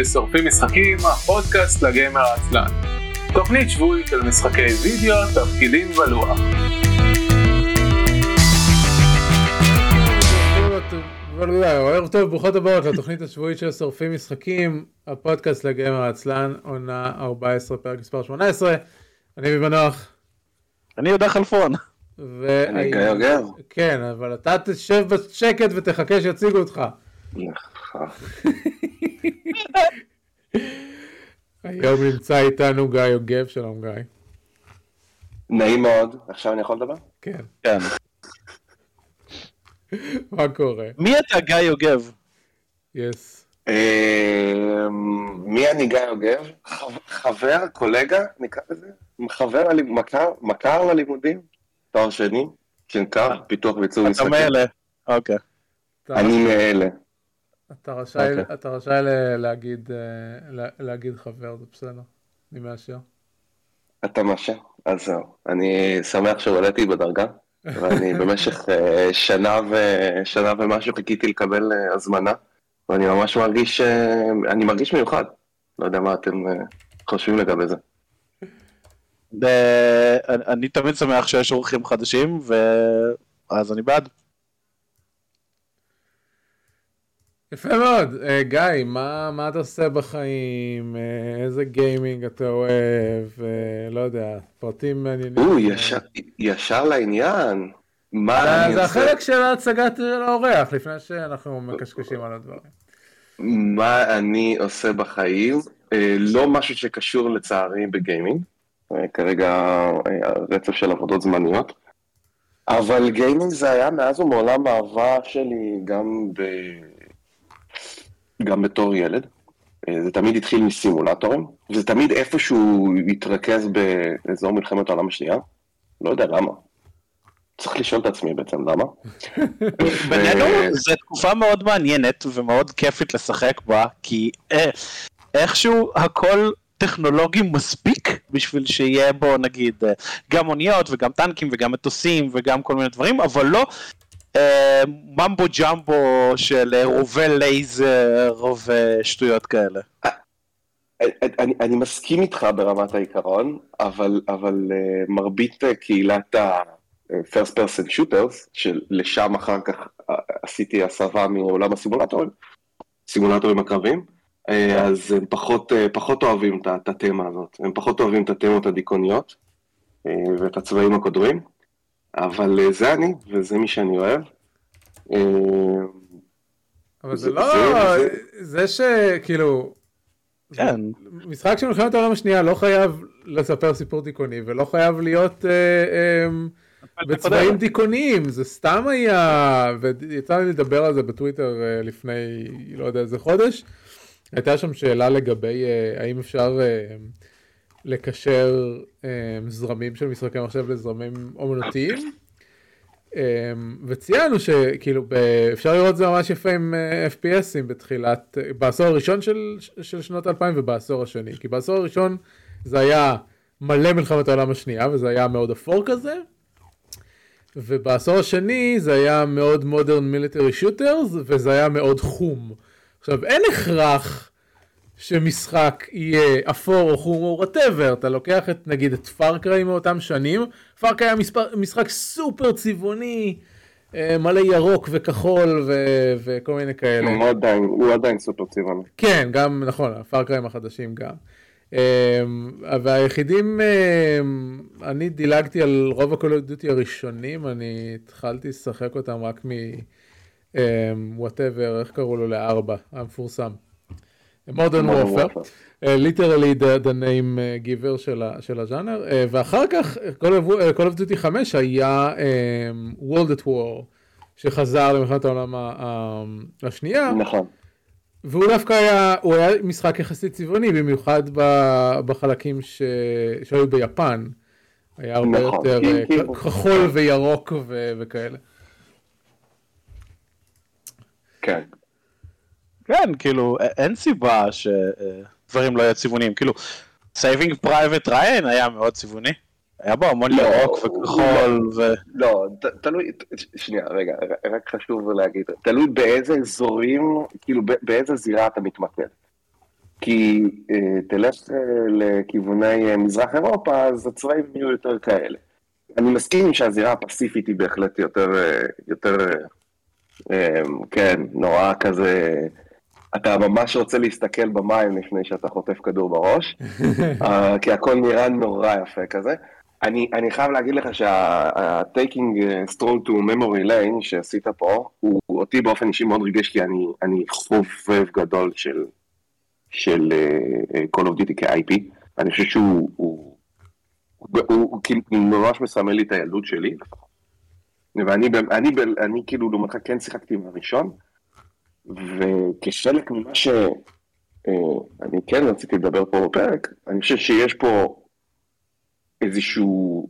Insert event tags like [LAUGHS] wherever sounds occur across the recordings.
לשורפים משחקים, הפודקאסט לגיימר העצלן. תוכנית שבועית על משחקי וידאו, תפקידים ולוח. ערב טוב, ברוכות הבאות לתוכנית השבועית של שורפים משחקים, הפודקאסט לגיימר העצלן, עונה 14, פרק מספר 18. אני במנוח. אני יהודה חלפון. יוגב. כן, אבל אתה תשב בשקט ותחכה שיציגו אותך. היום [LAUGHS] נמצא איתנו גיא יוגב, שלום גיא. נעים מאוד, עכשיו אני יכול לדבר? כן. כן. מה קורה? מי אתה גיא יוגב? יס. אמ, מי אני גיא יוגב? חבר, קולגה, נקרא לזה? חבר, מכר ללימודים? תואר שני? כן, קר, פיתוח ועיצוב משחקים. אתה מאלה, אוקיי. אני מאלה. אתה רשאי, okay. אוקיי. אתה רשאי להגיד, אה, להגיד חבר, זה בסדר, אני מאשר. אתה מאשר? אז זהו. אני שמח שהועליתי בדרגה, ואני [LAUGHS] במשך אה, שנה, ו... שנה ומשהו חיכיתי לקבל אה, הזמנה, ואני ממש מרגיש, אני מרגיש מיוחד. לא יודע מה אתם חושבים לגבי זה. אני תמיד שמח שיש אורחים חדשים, ואז אני בעד. יפה מאוד. Uh, גיא, מה, מה אתה עושה בחיים? Uh, איזה גיימינג אתה אוהב? Uh, לא יודע, פרטים מעניינים. או, ישר, ישר לעניין. מה אני זה עושה? החלק של הצגת האורח, לפני שאנחנו מקשקשים על הדברים. מה אני עושה בחיים? Uh, לא משהו שקשור לצערי בגיימינג. Uh, כרגע uh, רצף של עבודות זמניות. אבל גיימינג זה היה מאז ומעולם אהבה שלי גם ב... גם בתור ילד. אה, זה תמיד התחיל מסימולטורים, וזה תמיד איפשהו התרכז באזור מלחמת העולם השנייה. לא יודע למה. צריך לשאול את עצמי בעצם למה. [LAUGHS] בינינו זו תקופה מאוד מעניינת ומאוד כיפית לשחק בה, כי אה, איכשהו הכל טכנולוגי מספיק בשביל שיהיה בו נגיד אה, גם אוניות וגם טנקים וגם מטוסים וגם כל מיני דברים, אבל לא ממבו ג'מבו של רובה לייזר ושטויות כאלה. אני, אני מסכים איתך ברמת העיקרון, אבל, אבל מרבית קהילת ה-first person shooters, שלשם אחר כך עשיתי הסבה מעולם הסימולטורים, סימולטורים הקרבים, אז הם פחות, פחות אוהבים את התמה הזאת, הם פחות אוהבים את התמות הדיכאוניות ואת הצבעים הקודרים. אבל אה, זה אני, וזה מי שאני אוהב. אה, אבל זה לא, זה שכאילו, כן. משחק של מלחמת העולם השנייה לא חייב לספר סיפור דיכאוני ולא חייב להיות אה, בצבעים דיכאוניים, זה סתם היה, ויצא לי לדבר על זה בטוויטר לפני לא יודע איזה חודש, הייתה שם שאלה לגבי האם אפשר לקשר um, זרמים של משחקי מחשב לזרמים אומנותיים. Um, וציינו שכאילו אפשר לראות את זה ממש יפה עם uh, אה, FPSים בתחילת, uh, בעשור הראשון של, של שנות 2000 ובעשור השני. כי בעשור הראשון זה היה מלא מלחמת העולם השנייה וזה היה מאוד אפור כזה. ובעשור השני זה היה מאוד modern military shooters וזה היה מאוד חום. עכשיו אין הכרח שמשחק יהיה אפור או חום או whatever, אתה לוקח את נגיד את Far Cry מאותם שנים, Far Cry היה מספר, משחק סופר צבעוני, אה, מלא ירוק וכחול ו- וכל מיני כאלה. הוא עדיין, הוא עדיין סופר צבעוני. כן, גם נכון, ה Far Cryים החדשים גם. אה, והיחידים, אה, אני דילגתי על רוב ה Call of Duty הראשונים, אני התחלתי לשחק אותם רק מ... whatever, איך קראו לו לארבע, המפורסם. Modern Warfare, literally the name uh, giver של הז'אנר, אה, ואחר כך Call of Duty 5 היה אמ, World at War, שחזר למלחמת העולם השנייה. נכון. והוא דווקא היה, הוא היה משחק יחסית צבעוני, במיוחד בחלקים ש... שהיו ביפן. היה הרבה נכון, יותר אה, כחול וירוק ו... וכאלה. כן. כן, כאילו, אין סיבה שדברים לא יהיו צבעוניים. כאילו, Saving Private Ryan היה מאוד צבעוני. היה בו המון לא, ירוק וכחול ו... לא, תלוי, שנייה, רגע, רק חשוב להגיד, תלוי באיזה אזורים, כאילו באיזה זירה אתה מתמקד. כי אה, תלך אה, לכיווני אה, מזרח אירופה, אז הצבעים יהיו יותר כאלה. אני מסכים שהזירה הפסיפית היא בהחלט יותר, יותר, כן, נורא כזה, אתה ממש רוצה להסתכל במים לפני שאתה חוטף כדור בראש, כי הכל נראה נורא יפה כזה. אני, אני חייב להגיד לך שה-taking strong to memory lane שעשית פה, הוא אותי באופן אישי מאוד ריגש, כי אני, אני חובב גדול של של uh, Call of Duty כ-IP, אני חושב שהוא הוא, הוא, הוא, הוא ממש מסמל לי את הילדות שלי. ואני אני, אני, אני כאילו לעומתך כן שיחקתי עם הראשון, וכחלק ממה שאני uh, כן רציתי לדבר פה בפרק, אני חושב שיש פה איזשהו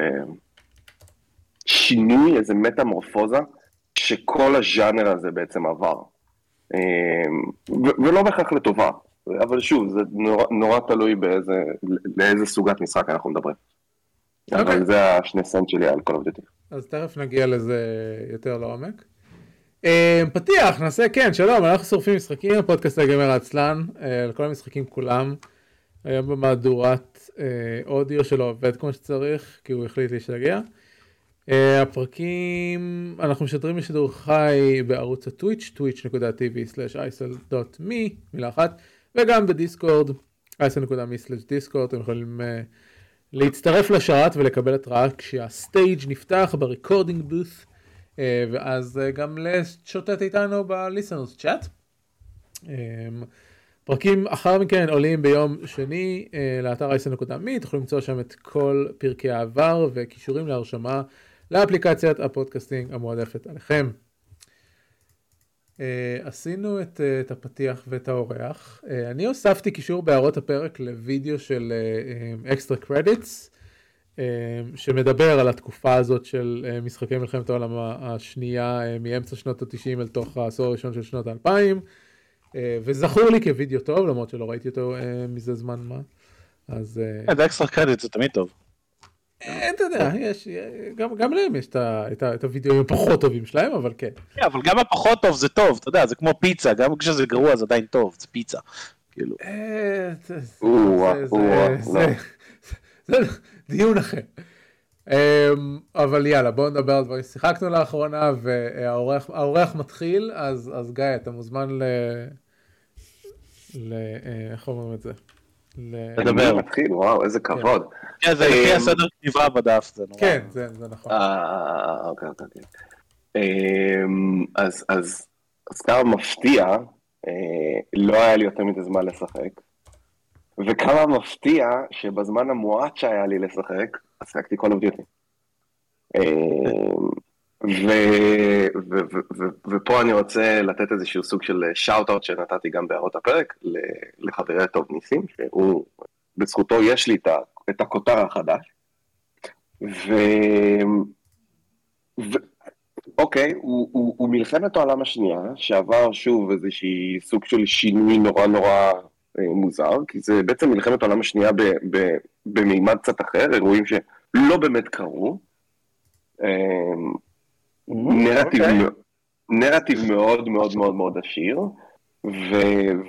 uh, שינוי, איזה מטמורפוזה, שכל הז'אנר הזה בעצם עבר. ולא בהכרח לטובה, אבל שוב, זה נורא, נורא תלוי באיזה, לאיזה סוגת משחק אנחנו מדברים. Okay. אבל אוקיי. זה השני סנט שלי על of Duty. אז תכף נגיע לזה יותר לעומק. אה, פתיח, נעשה כן, שלום, אנחנו שורפים משחקים, הפודקאסט הגיימר העצלן, אה, על כל המשחקים כולם. היום במהדורת אה, אודיו שלו עובד כמו שצריך, כי הוא החליט להשתגע. הפרקים, אנחנו משדרים בשידור חי בערוץ הטוויץ', twitch.tv/isl.me, מילה אחת. וגם בדיסקורד, דיסקורד, אתם יכולים להצטרף לשרת ולקבל התראה כשה stage נפתח ב recording booth, ואז אה, גם לשוטט איתנו ב listeners chat. אמ, פרקים אחר מכן עולים ביום שני לאתר אייסן.מי, תוכלו למצוא שם את כל פרקי העבר וקישורים להרשמה לאפליקציית ה podcasting המועדפת עליכם. אה, עשינו את, אה, את הפתיח ואת האורח. אה, אני הוספתי קישור בהערות הפרק לוידאו של Extra אה, Credits, שמדבר על התקופה הזאת של uh, משחקי מלחמת העולם השנייה uh, מאמצע שנות ה-90 אל תוך העשור הראשון של שנות ה-2000, uh, וזכור לי כוידאו טוב, למרות שלא ראיתי אותו uh, מזה זמן מה. אז... את אקסטרה קרדיטס זה תמיד טוב. אתה יודע, יש, גם, גם להם יש את, את, את הוידאוים הפחות טובים שלהם, אבל כן. כן, אבל גם הפחות טוב זה טוב, אתה יודע, זה כמו פיצה, גם כשזה גרוע זה עדיין טוב, זה פיצה. כאילו. דיון אחר. אמ, אבל יאללה, בואו נדבר על דברים ששיחקנו לאחרונה, והאורח מתחיל, אז גיא, אתה מוזמן ל... אה, איך אומרים את זה? לדבר. מתחיל, וואו, איזה כן. כבוד. כן, זה לפי אמ, הסדר כתיבה בדף, זה נורא. כן, זה נכון. אה, אוקיי, אוקיי. אוקיי. אמ, אז אז, אז כמה מפתיע, אה, לא היה לי יותר מדי זמן לשחק. וכמה מפתיע שבזמן המועט שהיה לי לשחק, עסקתי ו- ו- ו- ופה אני רוצה לתת איזשהו סוג של שאוט-אוט שנתתי גם בהערות הפרק לחברי הטוב ניסים, שהוא, בזכותו יש לי את הכותר החדש. ו... אוקיי, הוא, הוא, מלחמת העולם השנייה, שעבר שוב איזשהי סוג של שינוי נורא נורא מוזר, כי זה בעצם מלחמת העולם השנייה במימד קצת אחר, אירועים שלא באמת קרו. אה, נרטיב, אוקיי. נרטיב מאוד מאוד מאוד מאוד עשיר, ו,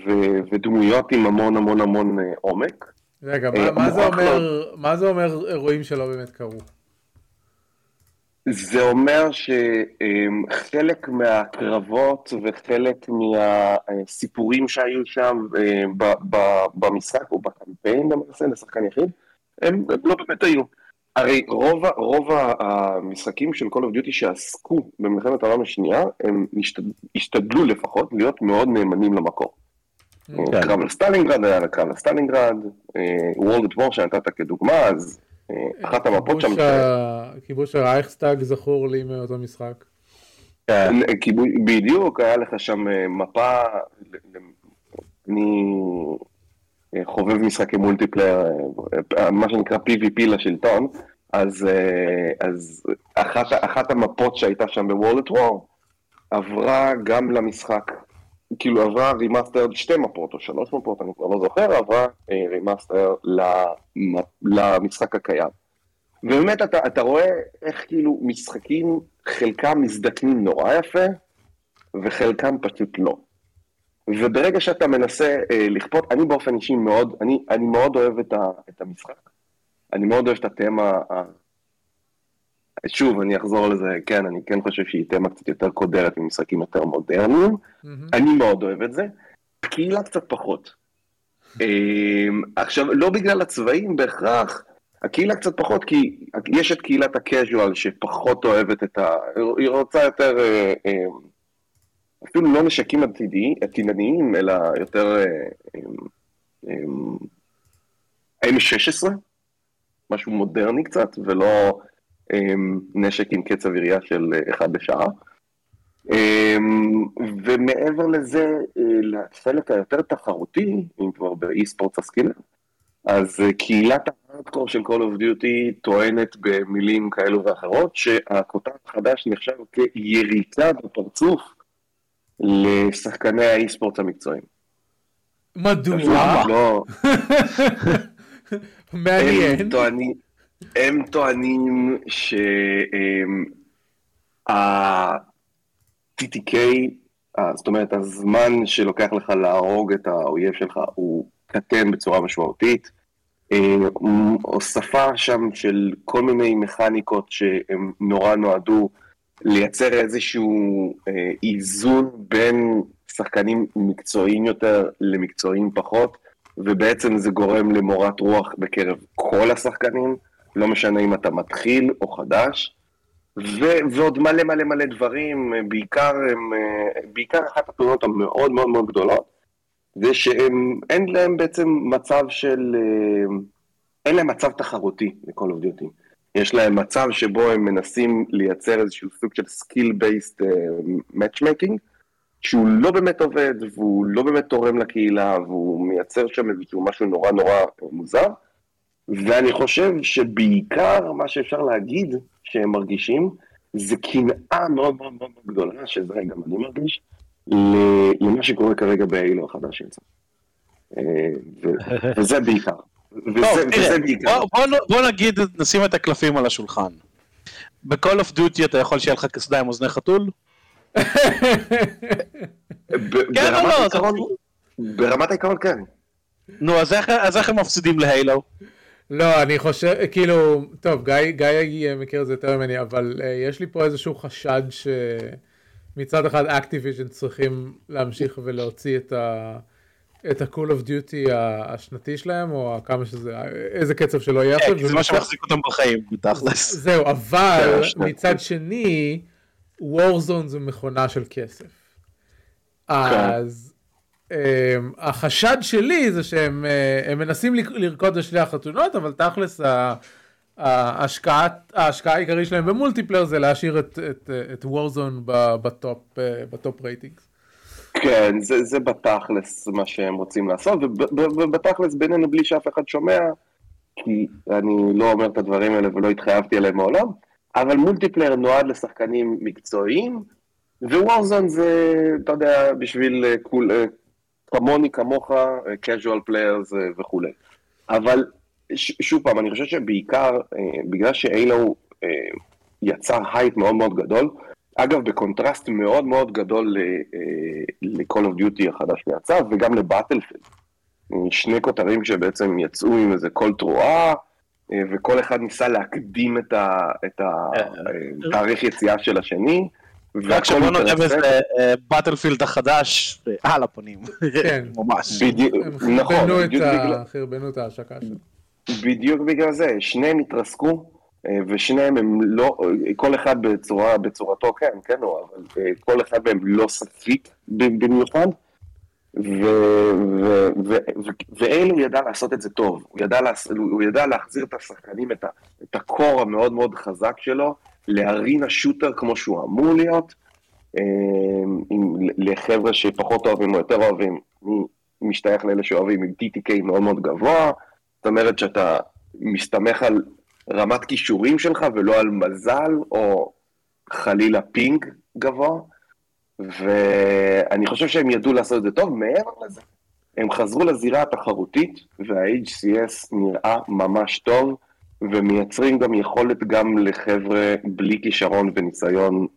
ו, ודמויות עם המון המון המון אה, עומק. רגע, מה, מה, זה אומר, מה זה אומר אירועים שלא באמת קרו? זה אומר שחלק מהקרבות וחלק מהסיפורים שהיו שם אה, במשחק או בקמפיין למעשה, לשחקן יחיד, הם לא באמת היו. הרי רוב, רוב המשחקים של Call of Duty שעסקו במלחמת העולם השנייה, הם השתד, השתדלו לפחות להיות מאוד נאמנים למקור. כן. קרב על סטלינגרד היה קרב על סטלינגרד, World at War שנתת כדוגמה, אז אה, אחת המפות שם... כיבוש הרייכסטאג זכור לי מאותו משחק. כן, בדיוק, היה לך שם אה, מפה, אני חובב משחקי multiplayer, אה, מה שנקרא PvP לשלטון, אז, אה, אז אחת, אחת המפות שהייתה שם ב World at War עברה גם למשחק, כאילו עברה remaster שתי מפות או שלוש מפות, אני כבר לא זוכר, עברה remaster אה, למשחק הקיים. ובאמת אתה, אתה רואה איך כאילו משחקים, חלקם מזדקנים נורא יפה, וחלקם פשוט לא. וברגע שאתה מנסה אה, לכפות, אני באופן אישי מאוד, אני, אני מאוד אוהב את, ה, את המשחק, אני מאוד אוהב את התמה. שוב, אני אחזור לזה, כן, אני כן חושב שהיא תמה קצת יותר קודרת ממשחקים יותר מודרניים, mm-hmm. אני מאוד אוהב את זה, קהילה קצת פחות. אה, עכשיו, לא בגלל הצבעים בהכרח, הקהילה קצת פחות, כי יש את קהילת הקז'ואל שפחות אוהבת את ה... היא רוצה יותר... אה, אה, אפילו לא נשקים עתידניים, אלא יותר M16, משהו מודרני קצת, ולא נשק עם קצב ירייה של אחד בשעה. ומעבר לזה, לחלק היותר תחרותי, אם כבר באי ספורט עסקינן, אז קהילת הארדקור של Call of Duty טוענת במילים כאלו ואחרות, שהכותב החדש נחשב כיריקה בפרצוף לשחקני האי-ספורט המקצועיים. מדוע? לא... [LAUGHS] מעניין. הם טוענים, שה-TTK, זאת אומרת, הזמן שלוקח לך להרוג את האויב שלך הוא קטן בצורה משמעותית. הוספה שם של כל מיני מכניקות שהם נורא נועדו לייצר איזשהו אה, איזון בין שחקנים מקצועיים יותר למקצועיים פחות, ובעצם זה גורם למורת רוח בקרב כל השחקנים, לא משנה אם אתה מתחיל או חדש, ו- ועוד מלא מלא מלא דברים, בעיקר, הם, בעיקר אחת התלונות המאוד מאוד מאוד גדולות, זה שאין להם בעצם מצב של, אין להם מצב תחרותי of Duty. יש להם מצב שבו הם מנסים לייצר איזשהו סוג של based uh, matchmaking, שהוא לא באמת עובד, והוא לא באמת תורם לקהילה, והוא מייצר שם איזשהו משהו נורא נורא מוזר. ואני חושב שבעיקר מה שאפשר להגיד שהם מרגישים, זה קנאה מאוד מאוד מאוד גדולה, שזה גם אני מרגיש, למה שקורה כרגע באילו החדש שיצא. אה, וזה בעיקר. בוא נגיד, נשים את הקלפים על השולחן. ב-call of duty אתה יכול שיהיה לך קסדה עם אוזני חתול? כן או לא? ברמת העיקרון כן. נו, אז איך הם מפסידים להיילו? לא, אני חושב, כאילו, טוב, גיא מכיר את זה יותר ממני, אבל אה, יש לי פה איזשהו חשד שמצד אחד אקטיביז'ן צריכים להמשיך ולהוציא את ה... את ה-Call of Duty השנתי שלהם, או כמה שזה, איזה קצב שלא יהיה עכשיו. כן, זה מה שמחזיק אותם בחיים, בתכלס. זהו, אבל מצד שני, Warzone זה מכונה של כסף. כן. אז החשד שלי זה שהם uh, מנסים לרקוד לשני החתונות, אבל תכלס ההשקעה העיקרית שלהם במולטיפלייר זה להשאיר את, את, את Warzone ב-top, אה, ב-top ratings. כן, זה, זה בתכלס מה שהם רוצים לעשות, ובתכלס בינינו בלי שאף אחד שומע, כי אני לא אומר את הדברים האלה ולא התחייבתי עליהם מעולם, אבל multiplayer נועד לשחקנים מקצועיים, ו-Warzone זה, אתה יודע, בשביל אה, כול, אה, כמוני, כמוך, אה, casual players וכולי. אבל ש, שוב פעם, אני חושב שבעיקר, בגלל ש-Halo יצר הייט מאוד מאוד גדול, אגב, בקונטרסט מאוד מאוד גדול ל-Call of Duty החדש שיצא, וגם ל-Battlefield. שני כותרים שבעצם יצאו עם איזה קול תרועה, וכל אחד ניסה להקדים את התאריך יציאה של השני. רק שלא נראה בזה Battlefield החדש על הפנים, כן, [LAUGHS] ממש. נכון, חרבנו את ההשקה שלו. בדיוק בגלל זה, שניהם התרסקו. אה, ושניהם הם לא, כל אחד בצורה, בצורתו כן, כן, הוא, אבל אה, כל אחד מהם לא ספיק במיוחד, ואלו ידע לעשות את זה טוב, הוא ידע, לה, הוא ידע להחזיר את השחקנים, את, ה, את הקור המאוד מאוד חזק שלו, להרין השוטר כמו שהוא אמור להיות, אה, לחבר'ה שפחות אוהבים או יותר אוהבים, אני משתייך לאלה שאוהבים עם TTK מאוד מאוד גבוה, זאת אומרת שאתה מסתמך על רמת כישורים שלך ולא על מזל או חלילה פינג גבוה. ואני חושב שהם ידעו לעשות את זה טוב, מעבר לזה, הם חזרו לזירה התחרותית, וה-HCS נראה ממש טוב, ומייצרים גם יכולת גם לחבר'ה בלי כישרון וניסיון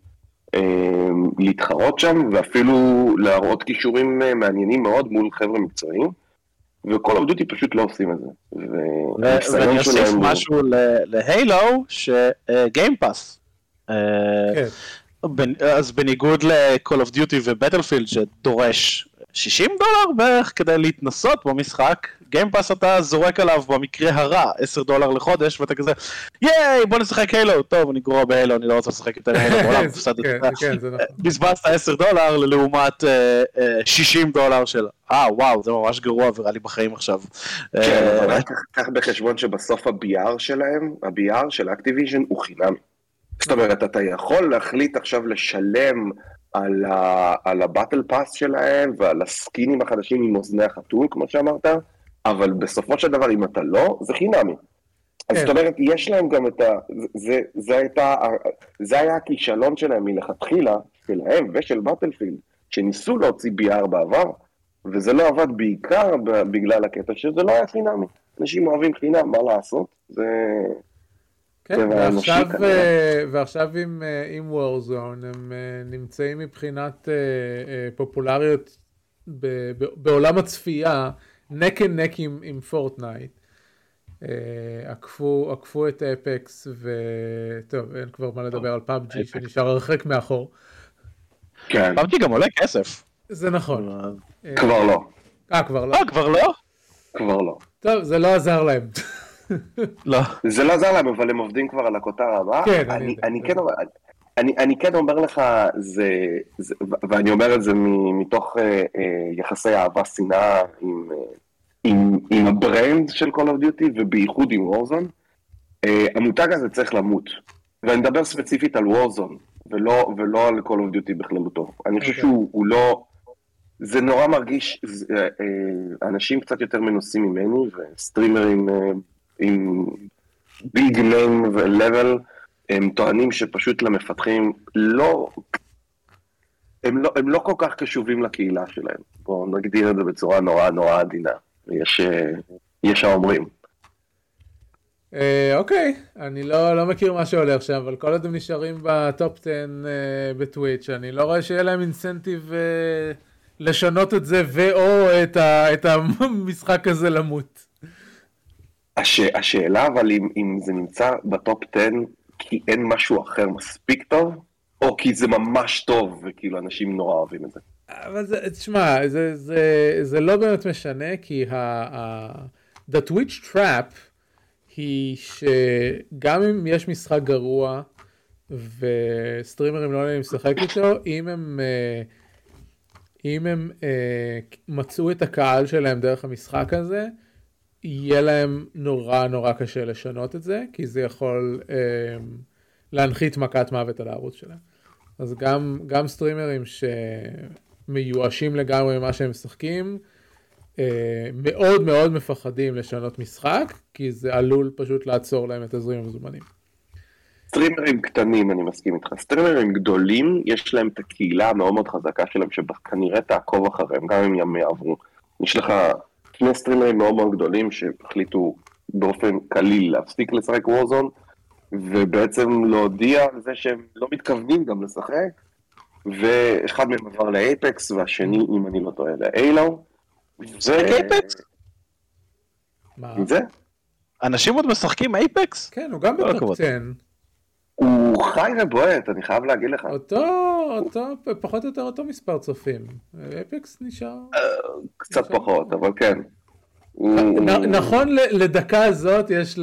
להתחרות שם, ואפילו להראות כישורים מעניינים מאוד מול חבר'ה מקצועיים. וכל of Duty פשוט לא עושים את זה. ואני אוסיף משהו להיילו, שגיימפאס. אז בניגוד ל-call of duty ו-battlefield שדורש 60 דולר בערך כדי להתנסות במשחק, גיימפאס אתה זורק עליו במקרה הרע 10 דולר לחודש ואתה כזה ייי בוא נשחק Halo טוב אני גרוע ב-Halo אני לא רוצה לשחק יותר Halo בעולם כן, כן, נכון. בזבזת 10 דולר לעומת 60 אה, דולר של אה וואו זה ממש גרוע ורע לי בחיים עכשיו. כן אבל אה, קח בחשבון שבסוף ה-BR שלהם, ה-BR של Activision הוא חינם. זאת אומרת אתה יכול להחליט עכשיו לשלם על, ה, על ה-battle pass שלהם ועל הסקינים החדשים עם אוזני החתול, כמו שאמרת, אבל בסופו של דבר, אם אתה לא, זה חינמי. אז כן. זאת אומרת, יש להם גם את ה... זה, זה, הייתה, זה היה הכישלון שלהם מלכתחילה, שלהם ושל בטלפילד, שניסו להוציא BR בעבר, וזה לא עבד בעיקר בגלל הקטע שזה לא היה חינמי. אנשים אוהבים חינם, מה לעשות? זה... כן, ועכשיו, אה, ועכשיו עם, אה, עם Warzone הם אה, נמצאים מבחינת פופולריות ב, ב, בעולם הצפייה neck and neck עם, עם Fortnite. עקפו, עקפו את Apex וטוב אין כבר מה לדבר על PUBG שנשאר הרחק מאחור. כן. PUBG גם עולה כסף. זה נכון. כבר לא. אה כבר לא? אה כבר לא? כבר לא. טוב זה לא עזר להם. לא. זה לא עזר להם, אבל הם עובדים כבר על הכותר הבא. כן, אני, אני כן אומר... אני, אני כן אומר לך, זה, זה, ואני אומר את זה מתוך אה, אה, יחסי אהבה-שנאה עם, אה, עם, עם ה-brand של Call of Duty ובייחוד עם Warzone, אה, המותג הזה צריך למות. ואני מדבר ספציפית על Warzone, ולא, ולא על Call of Duty בכללותו. אני חושב. אוקיי. שהוא לא... זה נורא מרגיש, זה, אה, אה, אנשים קצת יותר מנוסים ממני, וסטרימרים אה, עם ביג ניים ולבל, הם טוענים שפשוט למפתחים לא, הם לא, הם לא כל כך קשובים לקהילה שלהם. בואו נגדיר את זה בצורה נורא נורא עדינה. יש, יש האומרים. אה, אוקיי, אני לא, לא מכיר מה שעולה עכשיו, אבל כל עוד הם נשארים בטופ 10 uh, בטוויץ', אני לא רואה שיהיה להם אינסנטיב uh, לשנות את זה ו/או את, את המשחק הזה למות. הש... השאלה אבל אם, אם זה נמצא בטופ 10 כי אין משהו אחר מספיק טוב, או כי זה ממש טוב וכאילו אנשים נורא אוהבים את זה. אבל זה, תשמע, זה, זה, זה לא באמת משנה, כי ה, ה, The Twitch Trap היא שגם אם יש משחק גרוע וסטרימרים לא יודעים לשחק איתו, אם הם, אה, אם הם אה, מצאו את הקהל שלהם דרך המשחק הזה, יהיה להם נורא נורא קשה לשנות את זה, כי זה יכול אה, להנחית מכת מוות על הערוץ שלהם. אז גם, גם סטרימרים שמיואשים לגמרי ממה שהם משחקים, אה, מאוד מאוד מפחדים לשנות משחק, כי זה עלול פשוט לעצור להם את תזרים המזומנים. סטרימרים קטנים, אני מסכים איתך. סטרימרים גדולים, יש להם את הקהילה המאוד מאוד חזקה שלהם, שכנראה תעקוב אחריהם, גם אם הם יעברו. יש לך שני סטרימרים מאוד מאוד גדולים שהחליטו באופן קליל להפסיק לשחק Warzone, ובעצם להודיע על זה שהם לא מתכוונים גם לשחק, ואחד מהם עבר ל-Apex, והשני, אם אני לא טועה, לאיילו. זה Apex? מה? זה? אנשים עוד משחקים Apex? כן, הוא גם ב-top 10. הוא חי ובועט, אני חייב להגיד לך. אותו, אותו, פחות או יותר אותו מספר צופים. אפקס נשאר... אה, קצת פחות, אבל כן. נכון לדקה הזאת יש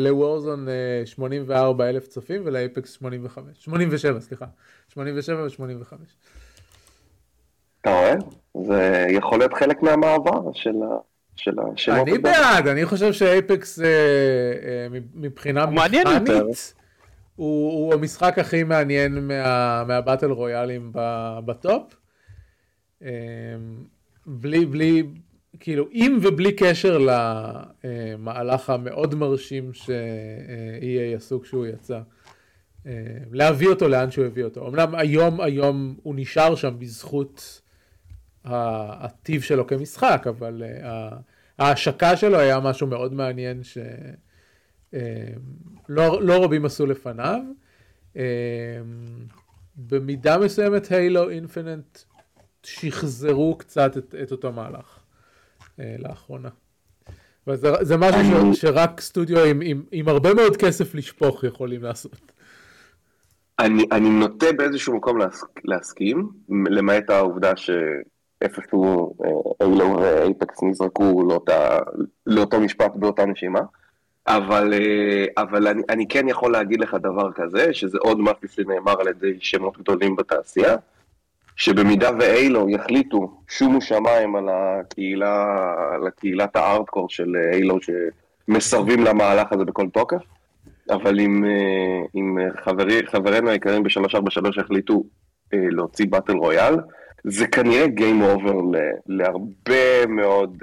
לוורזון 84 אלף צופים ולאפקס 85, 87 סליחה, 87 ו-85. אתה רואה? זה יכול להיות חלק מהמעבר של השמות. אני בעד, אני חושב שאייפקס אה, אה, מבחינה מכנית, הוא, המשחק הכי מעניין מה, מהבטל רויאלים בטופ. בלי, בלי, כאילו, עם ובלי קשר למהלך המאוד מרשים ש-EA עשו כשהוא יצא. אמ, להביא אותו לאן שהוא הביא אותו. אמנם היום, היום הוא נשאר שם בזכות הטיב שלו כמשחק, אבל אה, ההשקה שלו היה משהו מאוד מעניין ש... אמ, לא, רבים עשו לפניו. במידה מסוימת הילו אינפינט שחזרו קצת את, את אותו מהלך אה, לאחרונה. וזה זה משהו ש, שרק סטודיו עם, עם, עם הרבה מאוד כסף לשפוך יכולים לעשות. אני, אני נוטה באיזשהו מקום להס, להסכים, למעט העובדה שאיפשהו אילו ואייפקס נזרקו לאותו משפט באותה נשימה. אבל, אה, אבל אני, אני כן יכול להגיד לך דבר כזה, שזה עוד משהו שנאמר על ידי שמות גדולים בתעשייה, שבמידה ואיילו יחליטו, שומו שמיים על הקהילה, על הקהילת הארדקור של איילו שמסרבים למהלך הזה בכל תוקף, אבל אם, אה, אם חברי, חברינו היקרים ב-343 החליטו אה, להוציא באטל רויאל, זה כנראה גיים אובר להרבה מאוד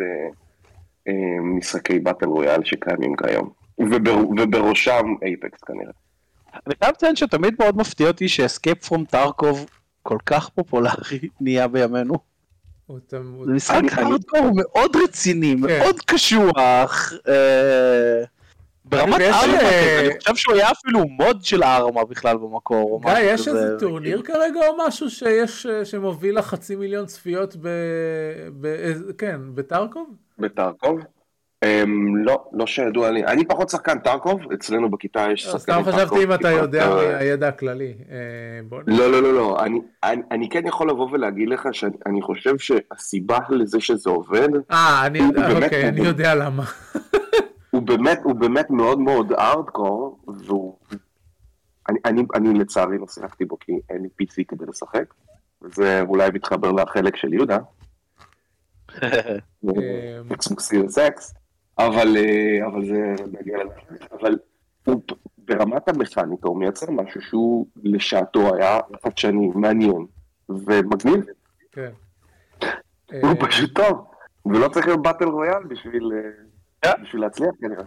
משחקי battle royale שקיימים כיום, ובר, ובראשם Apex כנראה. אני חייב לציין שתמיד מאוד מפתיע אותי ש-Escape from Tarkov כל כך פופולרי [LAUGHS] נהיה בימינו. זה משחק הארדקור מאוד רציני, כן. מאוד קשוח. אה, ברמת Arma, אני חושב שהוא היה אפילו mod של Arma בכלל במקור. גיא, יש איזה טורניר כרגע או משהו שיש, שמוביל לחצי מיליון צפיות ב... כן, בטרקוב? בטרקוב? Um, לא, לא שידוע לי. אני פחות שחקן טרקוב, אצלנו בכיתה יש לא, שחקנים טרקוב. סתם חשבתי אם אתה יודע מהידע הכללי. אה, לא, לא, לא, לא. אני, אני, אני כן יכול לבוא ולהגיד לך שאני חושב שהסיבה לזה שזה עובד... אה, אני, אוקיי, אני יודע למה. [LAUGHS] הוא באמת, הוא באמת מאוד מאוד ארדקור, והוא... אני, אני, אני לצערי לא שיחקתי בו כי אין לי PC כדי לשחק, וזה אולי מתחבר לחלק של יהודה. Xbox Series X. אבל, אה, אבל זה נגיע. אבל הוא, ברמת המכניקה הוא מייצר משהו שהוא לשעתו היה חדשני, מעניין ומגניב. כן. הוא אה, פשוט טוב, ולא צריך להיות battle royale בשביל, אה, בשביל להצליח כנראה.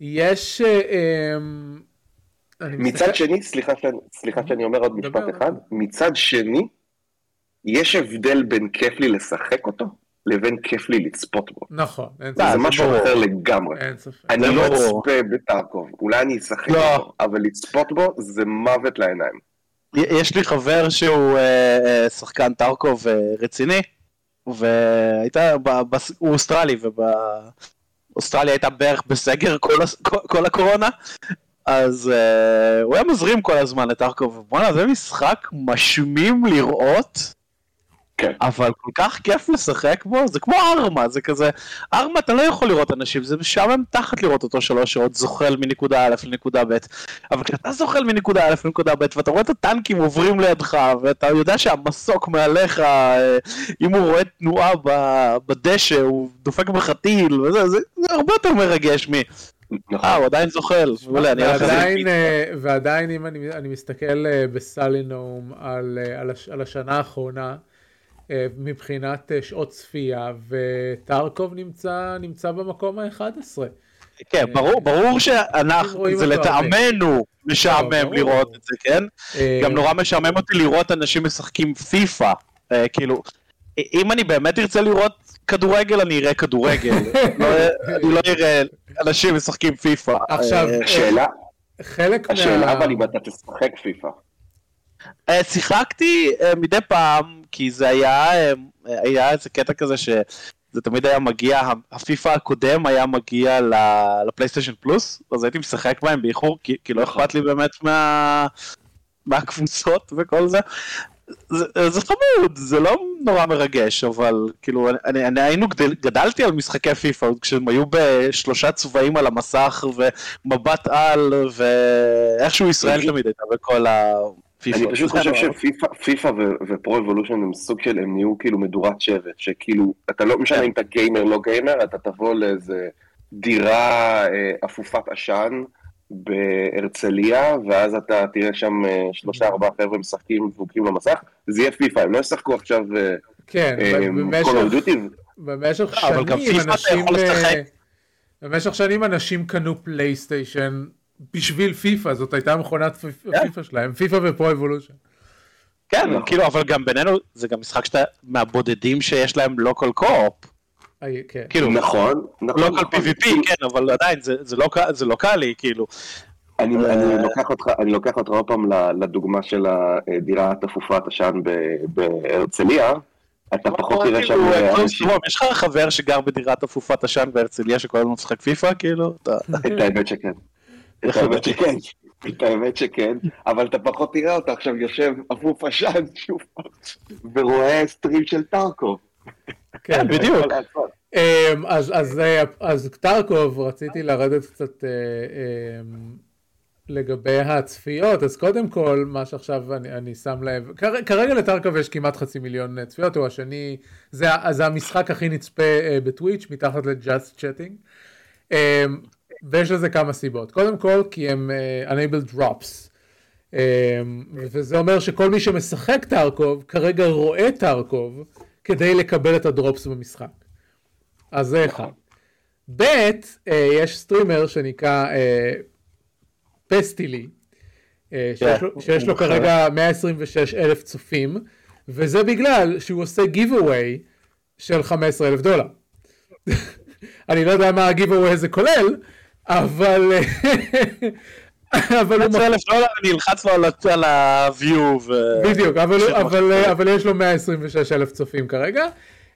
יש... מצד שני, סליחה שאני, סליחה שאני אומר עוד משפט אחד, מצד שני, יש הבדל בין כיף לי לשחק אותו לבין כיף לי לצפות בו. נכון, אין ספק. זה משהו אחר לגמרי. אין ספק. אני לא אצפה בטרקוב, אולי אני אשחק לא. בו, אבל לצפות בו זה מוות לעיניים. יש לי חבר שהוא אה, אה, שחקן טרקוב רציני, והייתה, הוא אוסטרלי, ובאוסטרליה הייתה בערך בסגר כל הקורונה, אז uh, הוא היה מזרים כל הזמן לטרקוב, בואנה זה משחק משמים לראות כן. אבל כל כך כיף לשחק בו, זה כמו ארמה, זה כזה, ארמה אתה לא יכול לראות אנשים, זה משעמם תחת לראות אותו שלוש שעות זוחל מנקודה א' לנקודה ב', אבל כשאתה זוחל מנקודה א' לנקודה ב' ואתה רואה את הטנקים עוברים לידך, ואתה יודע שהמסוק מעליך, אה, אם הוא רואה תנועה בדשא, הוא דופק בך טיל, וזה זה, זה הרבה יותר מרגש מ... נכון. אה, הוא עדיין זוחל, מעולה, אני ועדיין, אה, ועדיין אם אני, אני מסתכל אה, בסלינום על, על, על השנה האחרונה, מבחינת אה, שעות צפייה, וטרקוב נמצא, נמצא במקום ה-11. כן, ברור, ברור שאנחנו, זה לטעמנו משעמם לראות את זה, כן? אה, גם נורא משעמם אותי לראות אנשים משחקים פיפא, כאילו, אם אני באמת ארצה לראות כדורגל, אני אראה כדורגל, [LAUGHS] לא, אני לא אראה אנשים משחקים פיפא. עכשיו, שאלה, חלק מה... השאלה אבל אם אתה תשחק פיפא. שיחקתי מדי פעם, כי זה היה, אה, היה איזה קטע כזה שזה תמיד היה מגיע, הפיפא הקודם היה מגיע לפלייסטיישן פלוס, אז הייתי משחק בהם באיחור, כי, כי לא נכון. אכפת לי באמת מה, מהקבוצות וכל זה. זה, זה חמוד, זה לא נורא מרגש, אבל כאילו, אני, אני היינו גדל, גדלתי על משחקי פיפא, כשהם היו בשלושה צבעים על המסך ומבט על, ואיכשהו ישראל תמיד הייתה בכל ה... אני פשוט [LAUGHS] חושב שפיפא ופרו אבולושן הם סוג של, הם נהיו כאילו מדורת שבט, שכאילו, אתה לא משנה אם אתה גיימר לא גיימר, אתה תבוא לאיזה דירה אה, אפופת עשן בהרצליה, ואז אתה תראה שם אה, שלושה ארבעה חבר'ה משחקים דבוקים במסך, זה יהיה פיפא, הם לא ישחקו עכשיו אה, כן, במשך שנים אנשים... במשך שנים אנשים קנו PlayStation בשביל פיפא, זאת הייתה מכונת כן. פיפא שלהם, FIFA ו-Pro Evolution. כן, נכון. כאילו, אבל גם בינינו, זה גם משחק שאתה מהבודדים שיש להם local co-op. כאילו, נכון, נכון. לוקל PvP, כן, אבל עדיין, זה לא קל לי, כאילו. אני, אני, אה, לוקח אותך, אני לוקח אותך עוד פעם לדוגמה של הדירה התפופת עשן בהרצליה. אתה פחות תראה שם אנשים. יש לך חבר שגר בדירת אפופת עשן בהרצליה שכל הזמן משחק פיפא כאילו? את האמת שכן. את האמת שכן. את האמת שכן, אבל אתה פחות תראה אותה עכשיו יושב אפוף עשן שוב ורואה סטרים של טרקוב. כן, בדיוק. אמ, אז טרקוב, רציתי לרדת קצת אה, אמ, לגבי הצפיות, אז קודם כל, מה שעכשיו אני, אני שם לב, כר, כרגע לטרקוב יש כמעט חצי מיליון צפיות, הוא השני, זה, זה המשחק הכי נצפה בטוויץ', מתחת לג'אסט צ'אטינג, um, ויש לזה כמה סיבות. קודם כל, כי הם uh, unable drops, um, וזה אומר שכל מי שמשחק טרקוב, כרגע רואה טרקוב, כדי לקבל את הדרופס במשחק. אז זה אחד. ב', uh, יש סטרימר שנקרא... Uh, פסטילי, אה, שיש לו, שיש לו כרגע 126 אלף צופים, וזה בגלל שהוא עושה giveaway של 15 אלף דולר. [LAUGHS] אני לא יודע מה ה-giveaway הזה כולל, אבל... אבל הוא... 15 אלף דולר אני אלחץ לו על ה-view. בדיוק, אבל יש לו 126 אלף צופים כרגע.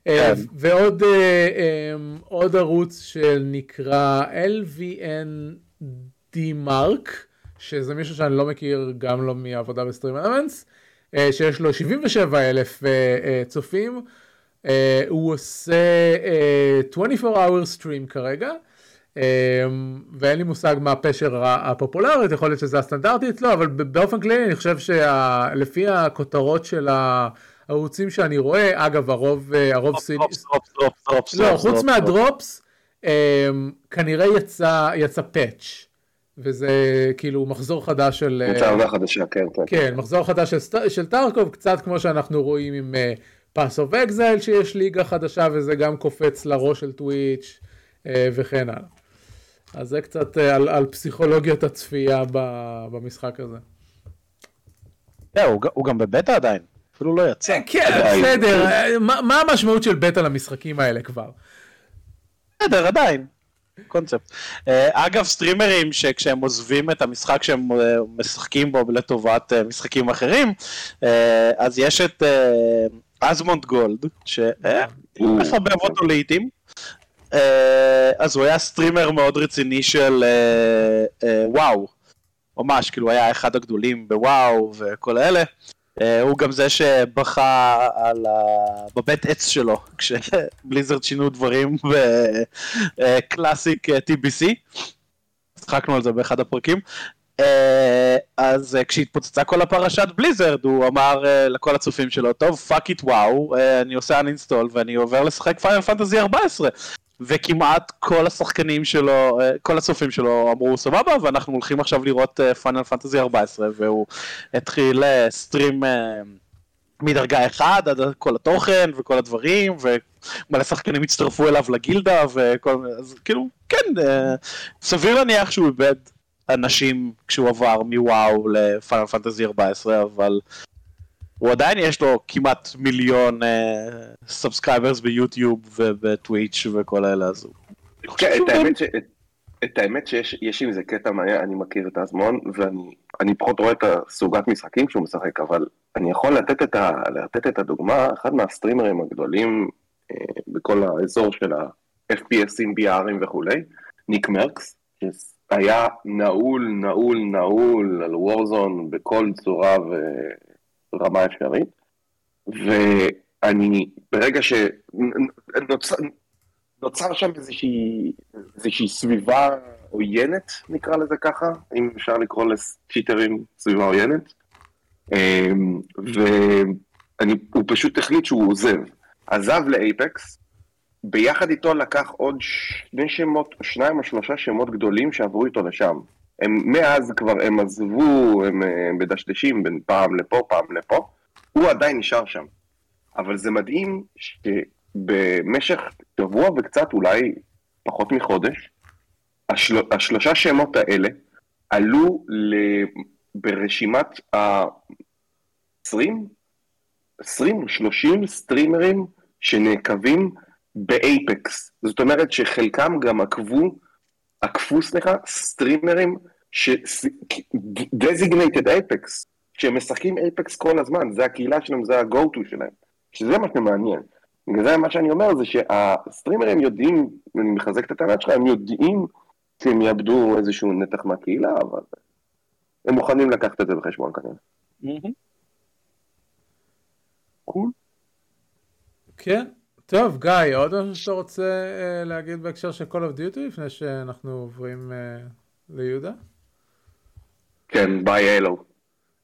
אה, כן. ועוד אה, ערוץ שנקרא LVN דימרק, שזה מישהו שאני לא מכיר גם לא מעבודה בסטרים אלמנטס, אה, שיש לו 77 אלף אה, אה, צופים, הוא עושה 24 hour stream כרגע. ואין לי מושג מה הפשר הפופולרית, יכול להיות שזה הסטנדרטי אצלו, אבל באופן כללי אני חושב שלפי הכותרות של הערוצים שאני רואה, אגב הרוב, הרוב סיני, לא, חוץ מהדרופס, כנראה יצא פאץ'. וזה כאילו מחזור חדש של... קבוצה עונה חדשה, כן, כן. כן, מחזור חדש של, של טרקוב, קצת כמו שאנחנו רואים עם Path of Exile, שיש ליגה חדשה וזה גם קופץ לראש של Twitch uh, וכן הלאה. אז זה קצת uh, על, על פסיכולוגיות הצפייה ב, במשחק הזה. Yeah, הוא, הוא גם בבטא עדיין, אפילו לא יצא. כן, בסדר, מה, מה המשמעות של בטא למשחקים האלה כבר? בסדר, עדיין. קונספט. אה, אגב, סטרימרים שכשהם עוזבים את המשחק שהם אה, משחקים בו לטובת אה, משחקים אחרים, אז יש את Asmongold, שמחבב אותו לעיתים. אז הוא היה סטרימר מאוד רציני של וואו, ממש, כאילו היה אחד הגדולים ב-WoW וכל אלה. אה, הוא גם זה שבכה על ה... בבית עץ שלו, [LAUGHS] כש-Blizzard שינו דברים ב-Classic אה, TBC. צחקנו על זה באחד הפרקים. אה, אז כשהתפוצצה כל הפרשת Blizzard, הוא אמר לכל הצופים שלו, טוב, fuck it WoW, אני עושה uninstall ואני עובר לשחק Final Fantasy 14. וכמעט כל השחקנים שלו, אה, כל הצופים שלו אמרו סבבה ואנחנו הולכים עכשיו לראות Final Fantasy 14 והוא התחיל stream אה, מדרגה 1 עד כל התוכן וכל הדברים ומלא שחקנים הצטרפו אליו לגילדה וכל אז כאילו כן אה, סביר להניח שהוא איבד אנשים כשהוא עבר מ WoW ל Final Fantasy 14 אבל הוא עדיין יש לו כמעט מיליון subscribers uh, ביוטיוב ובטוויץ' וכל האלה, אז הוא... כן, את האמת שיש עם זה קטע מעניין, אני מכיר את אזמון, ואני פחות רואה את הסוגת משחקים שהוא משחק, אבל אני יכול לתת את, ה, לתת את הדוגמה, אחד מהסטרימרים הגדולים אה, בכל האזור של ה-FPSים, BRים וכולי, ניק מרקס, שהיה נעול, נעול, נעול על וורזון בכל צורה ו... רמה אפשרית, ואני, ברגע שנוצר נוצר שם איזושהי, איזושהי סביבה עוינת, נקרא לזה ככה, אם אפשר לקרוא לצ'יטרים סביבה עוינת, אמ, והוא פשוט החליט שהוא עוזב. עזב לאייפקס, ביחד איתו לקח עוד שני שמות, שניים או שלושה שמות גדולים שעברו איתו לשם. הם מאז כבר הם עזבו, הם, מדשדשים בין פעם לפה, פעם לפה, הוא עדיין נשאר שם. אבל זה מדהים שבמשך שבוע וקצת, אולי פחות מחודש, השל, השלושה שמות האלה עלו ל, ברשימת ה-20, 20 או 30 סטרימרים שנעקבים באייפקס. זאת אומרת שחלקם גם עקבו, עקפו, סליחה, סטרימרים ש... designated אייפקס, שהם משחקים אייפקס כל הזמן, זה הקהילה שלהם, זה ה-go-to שלהם, שזה מה שמעניין. בגלל זה מה שאני אומר זה שהסטרימרים יודעים, אני מחזק את הטענה שלך, הם יודעים שהם יאבדו איזשהו נתח מהקהילה, אבל הם מוכנים לקחת את זה בחשבון כנראה. Cool. כן, טוב גיא, עוד משהו שאתה רוצה uh, להגיד בהקשר של Call of Duty לפני שאנחנו עוברים uh, ליהודה? כן, buy Halo.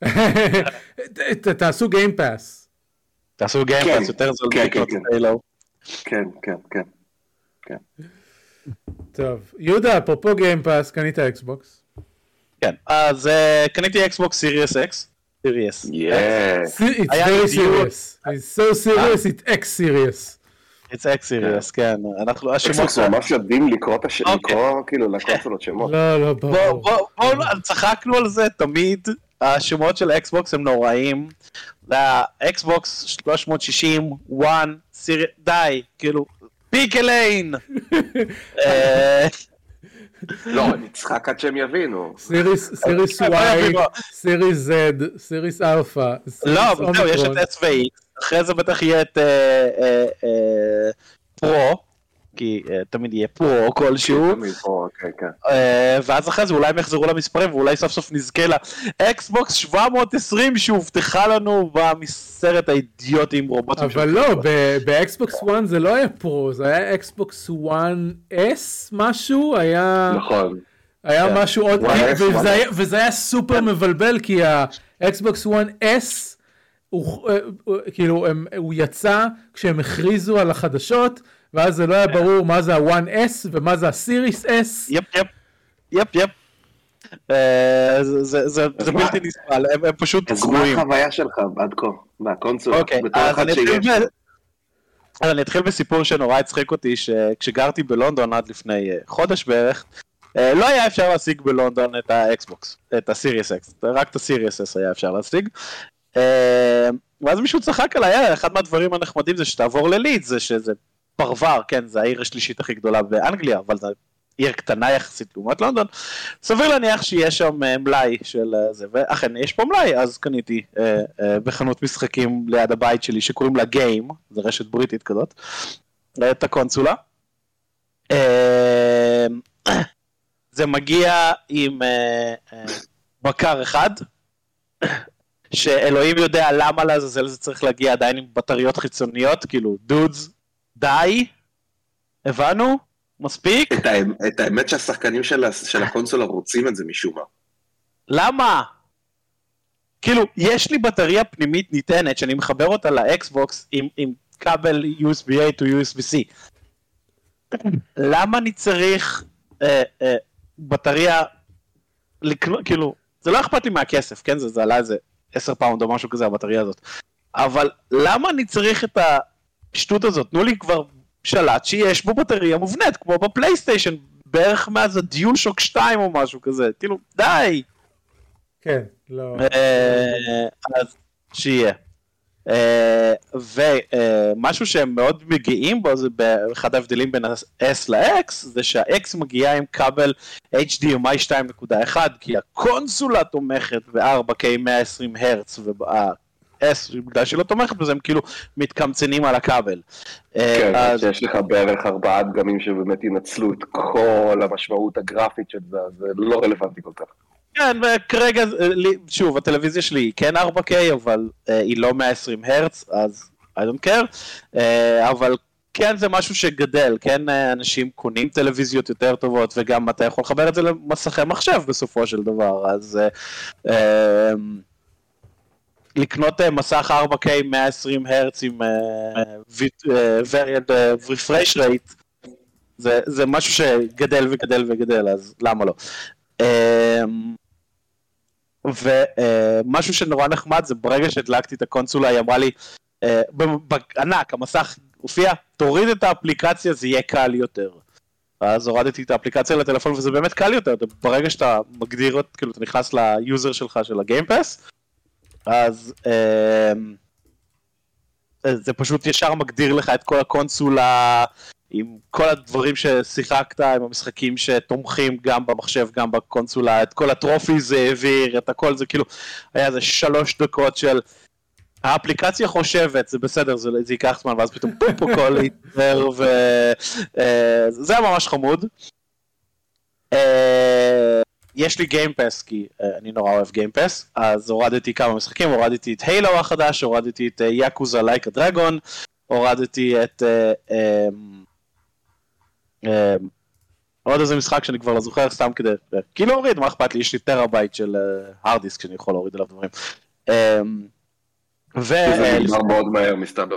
[LAUGHS] תעשו Game Pass. תעשו Game Pass כן, יותר זול כן, כן, כן, כן, כן, כן. טוב, יהודה, אפרופו Game Pass, קנית אקסבוקס? כן, אז uh, קניתי אקסבוקס Series X. serious. Yeah. It's very serious. It's so serious, it's X serious. It's X serious, כן. אנחנו, השמות... ממש יודעים לקרוא את השמות, אוקיי. לקרוא כאילו לקונסולות שמות. לא, לא, ברור. בואו, צחקנו על זה תמיד, השמות של אקסבוקס הם נוראים. זה האקסבוקס 360, 1, די, כאילו, pick a lane. [LAUGHS] לא, נצחק עד שהם יבינו. Series Y, Series Z, Series Alpha. לא, זהו, יש את S ו-X, אחרי זה בטח יהיה את Pro. כי uh, תמיד יהיה Pro כלשהו, כן, כן. uh, ואז אחרי זה אולי הם יחזרו למספרים ואולי סוף סוף נזכה לאקסבוקס 720 שהובטחה לנו בסרט האידיוטי עם רובוטים. אבל לא, באקסבוקס 1 זה לא היה Pro, זה היה אקסבוקס 1S משהו, היה... נכון. היה כן. משהו עוד, וזה היה סופר מבלבל כי האקסבוקס 1S הוא, כאילו הוא יצא כשהם הכריזו על החדשות ואז זה לא היה ברור מה זה ה-1S ומה זה ה-Series S. Yep yep, Yep yep. זה בלתי נסבל, הם פשוט גרועים. אז מה החוויה שלך עד כה, מהקונסולה? אוקיי, אז אני אתחיל בסיפור שנורא הצחיק אותי, שכשגרתי בלונדון עד לפני אה, חודש בערך, אה, לא היה אפשר להשיג בלונדון את האקסבוקס, את ה Series X, רק את ה Series S היה אפשר להשיג. אה, ואז מישהו צחק עליי, אחד מהדברים הנחמדים זה שתעבור לליד, זה שזה פרוור, כן, זה העיר השלישית הכי גדולה באנגליה, אבל זו עיר קטנה יחסית לעומת לונדון, סביר להניח שיש שם uh, מלאי של uh, זה, ואכן יש פה מלאי, אז קניתי uh, uh, בחנות משחקים ליד הבית שלי שקוראים לה גיים, זו רשת בריטית כזאת, את הקונסולה. Uh, זה מגיע עם בקר אחד, שאלוהים יודע למה לעזאזל זה צריך להגיע עדיין עם בטריות חיצוניות, כאילו דודס, די, הבנו, מספיק. את, האמת, את האמת שהשחקנים של, של הקונסולה רוצים את זה משום מה. למה? כאילו, יש לי בטריה פנימית ניתנת שאני מחבר אותה לאקסבוקס עם, עם כבל USB-A to USB-C. למה אני צריך אה, אה, בטריה לקנות, כאילו, זה לא אכפת לי מהכסף, כן? זה, זה עלה איזה 10 פאונד או משהו כזה, הבטריה הזאת. אבל למה אני צריך את. השטות הזאת, תנו לי כבר שלט שיש בו בטריה מובנית, כמו בפלייסטיישן, בערך מאז ה DualShock 2 או משהו כזה, כאילו, די. כן, לא. אה, אז שיהיה. אה, ומשהו שהם מאוד מגעילים בו, זה באחד ההבדלים בין ה-S ל-X, זה שה-X מגיעה עם כבל HDMI 2.1, כי הקונסולה תומכת ב-4K 120 הרץ, S, בגלל שהיא לא תומכת בזה, הם כאילו מתקמצנים על הכבל. כן, אה, אז יש לך בערך ארבעה דגמים שבאמת ינצלו את כל המשמעות הגרפית של זה, זה לא רלוונטי כל כך. כן, וכרגע, שוב, הטלוויזיה שלי היא כן 4K, אבל uh, היא לא 120 הרץ, אז I don't care, uh, אבל כן זה משהו שגדל, כן אנשים קונים טלוויזיות יותר טובות, וגם אתה יכול לחבר את זה למסכי מחשב בסופו של דבר, אז... Uh, לקנות אה, מסך 4K 120 הרץ עם וריאנט רפרש רייט זה משהו שגדל וגדל וגדל אז למה לא. ומשהו שנורא נחמד זה ברגע שהדלקתי את הקונסולה היא אמרה לי אה, בענק המסך הופיע תוריד את האפליקציה זה יהיה קל יותר. אז הורדתי את האפליקציה לטלפון וזה באמת קל יותר ברגע שאתה מגדיר כאילו אתה נכנס ל user שלך של ה Game Pass אז אה, זה פשוט ישר מגדיר לך את כל הקונסולה, עם כל הדברים ששיחקת, עם המשחקים שתומכים גם במחשב, גם בקונסולה, את כל ה trophies זה העביר, את הכל זה כאילו, היה איזה שלוש דקות של האפליקציה חושבת, זה בסדר, זה, זה ייקח זמן, ואז פתאום פופ הכל [LAUGHS] יתבר, וזה היה ממש חמוד. אה, יש לי גיימפס, כי uh, אני נורא אוהב גיימפס, אז הורדתי כמה משחקים, הורדתי את הילו החדש, הורדתי את יאקוזה לייקה דרגון, הורדתי את... Uh, um, עוד איזה משחק שאני כבר לא זוכר, סתם כדי... כי להוריד, מה אכפת לי, יש לי טרהבייט של הארד דיסק שאני יכול להוריד עליו דברים. Um, ו... זה נגמר מאוד מהר מסתבר.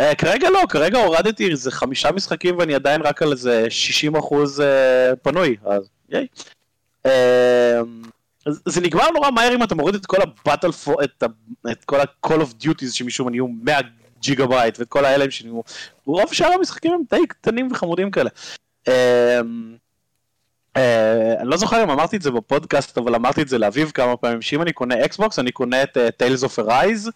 Uh, כרגע לא, כרגע הורדתי איזה חמישה משחקים ואני עדיין רק על איזה 60 אחוז uh, פנוי, אז yay. אמ, זה נגמר נורא מהר אם אתה מוריד את כל ה Battlefield, את, את כל ה-Call of Duties שמשום מה נהיו 100 ג'יגה בייט ואת כל האלה שנהיו, רוב שאר המשחקים הם די קטנים וחמודים כאלה. אמ, אה, אני לא זוכר אם אמרתי את זה בפודקאסט אבל אמרתי את זה לאביב כמה פעמים שאם אני קונה אקסבוקס אני קונה את Tales of Arise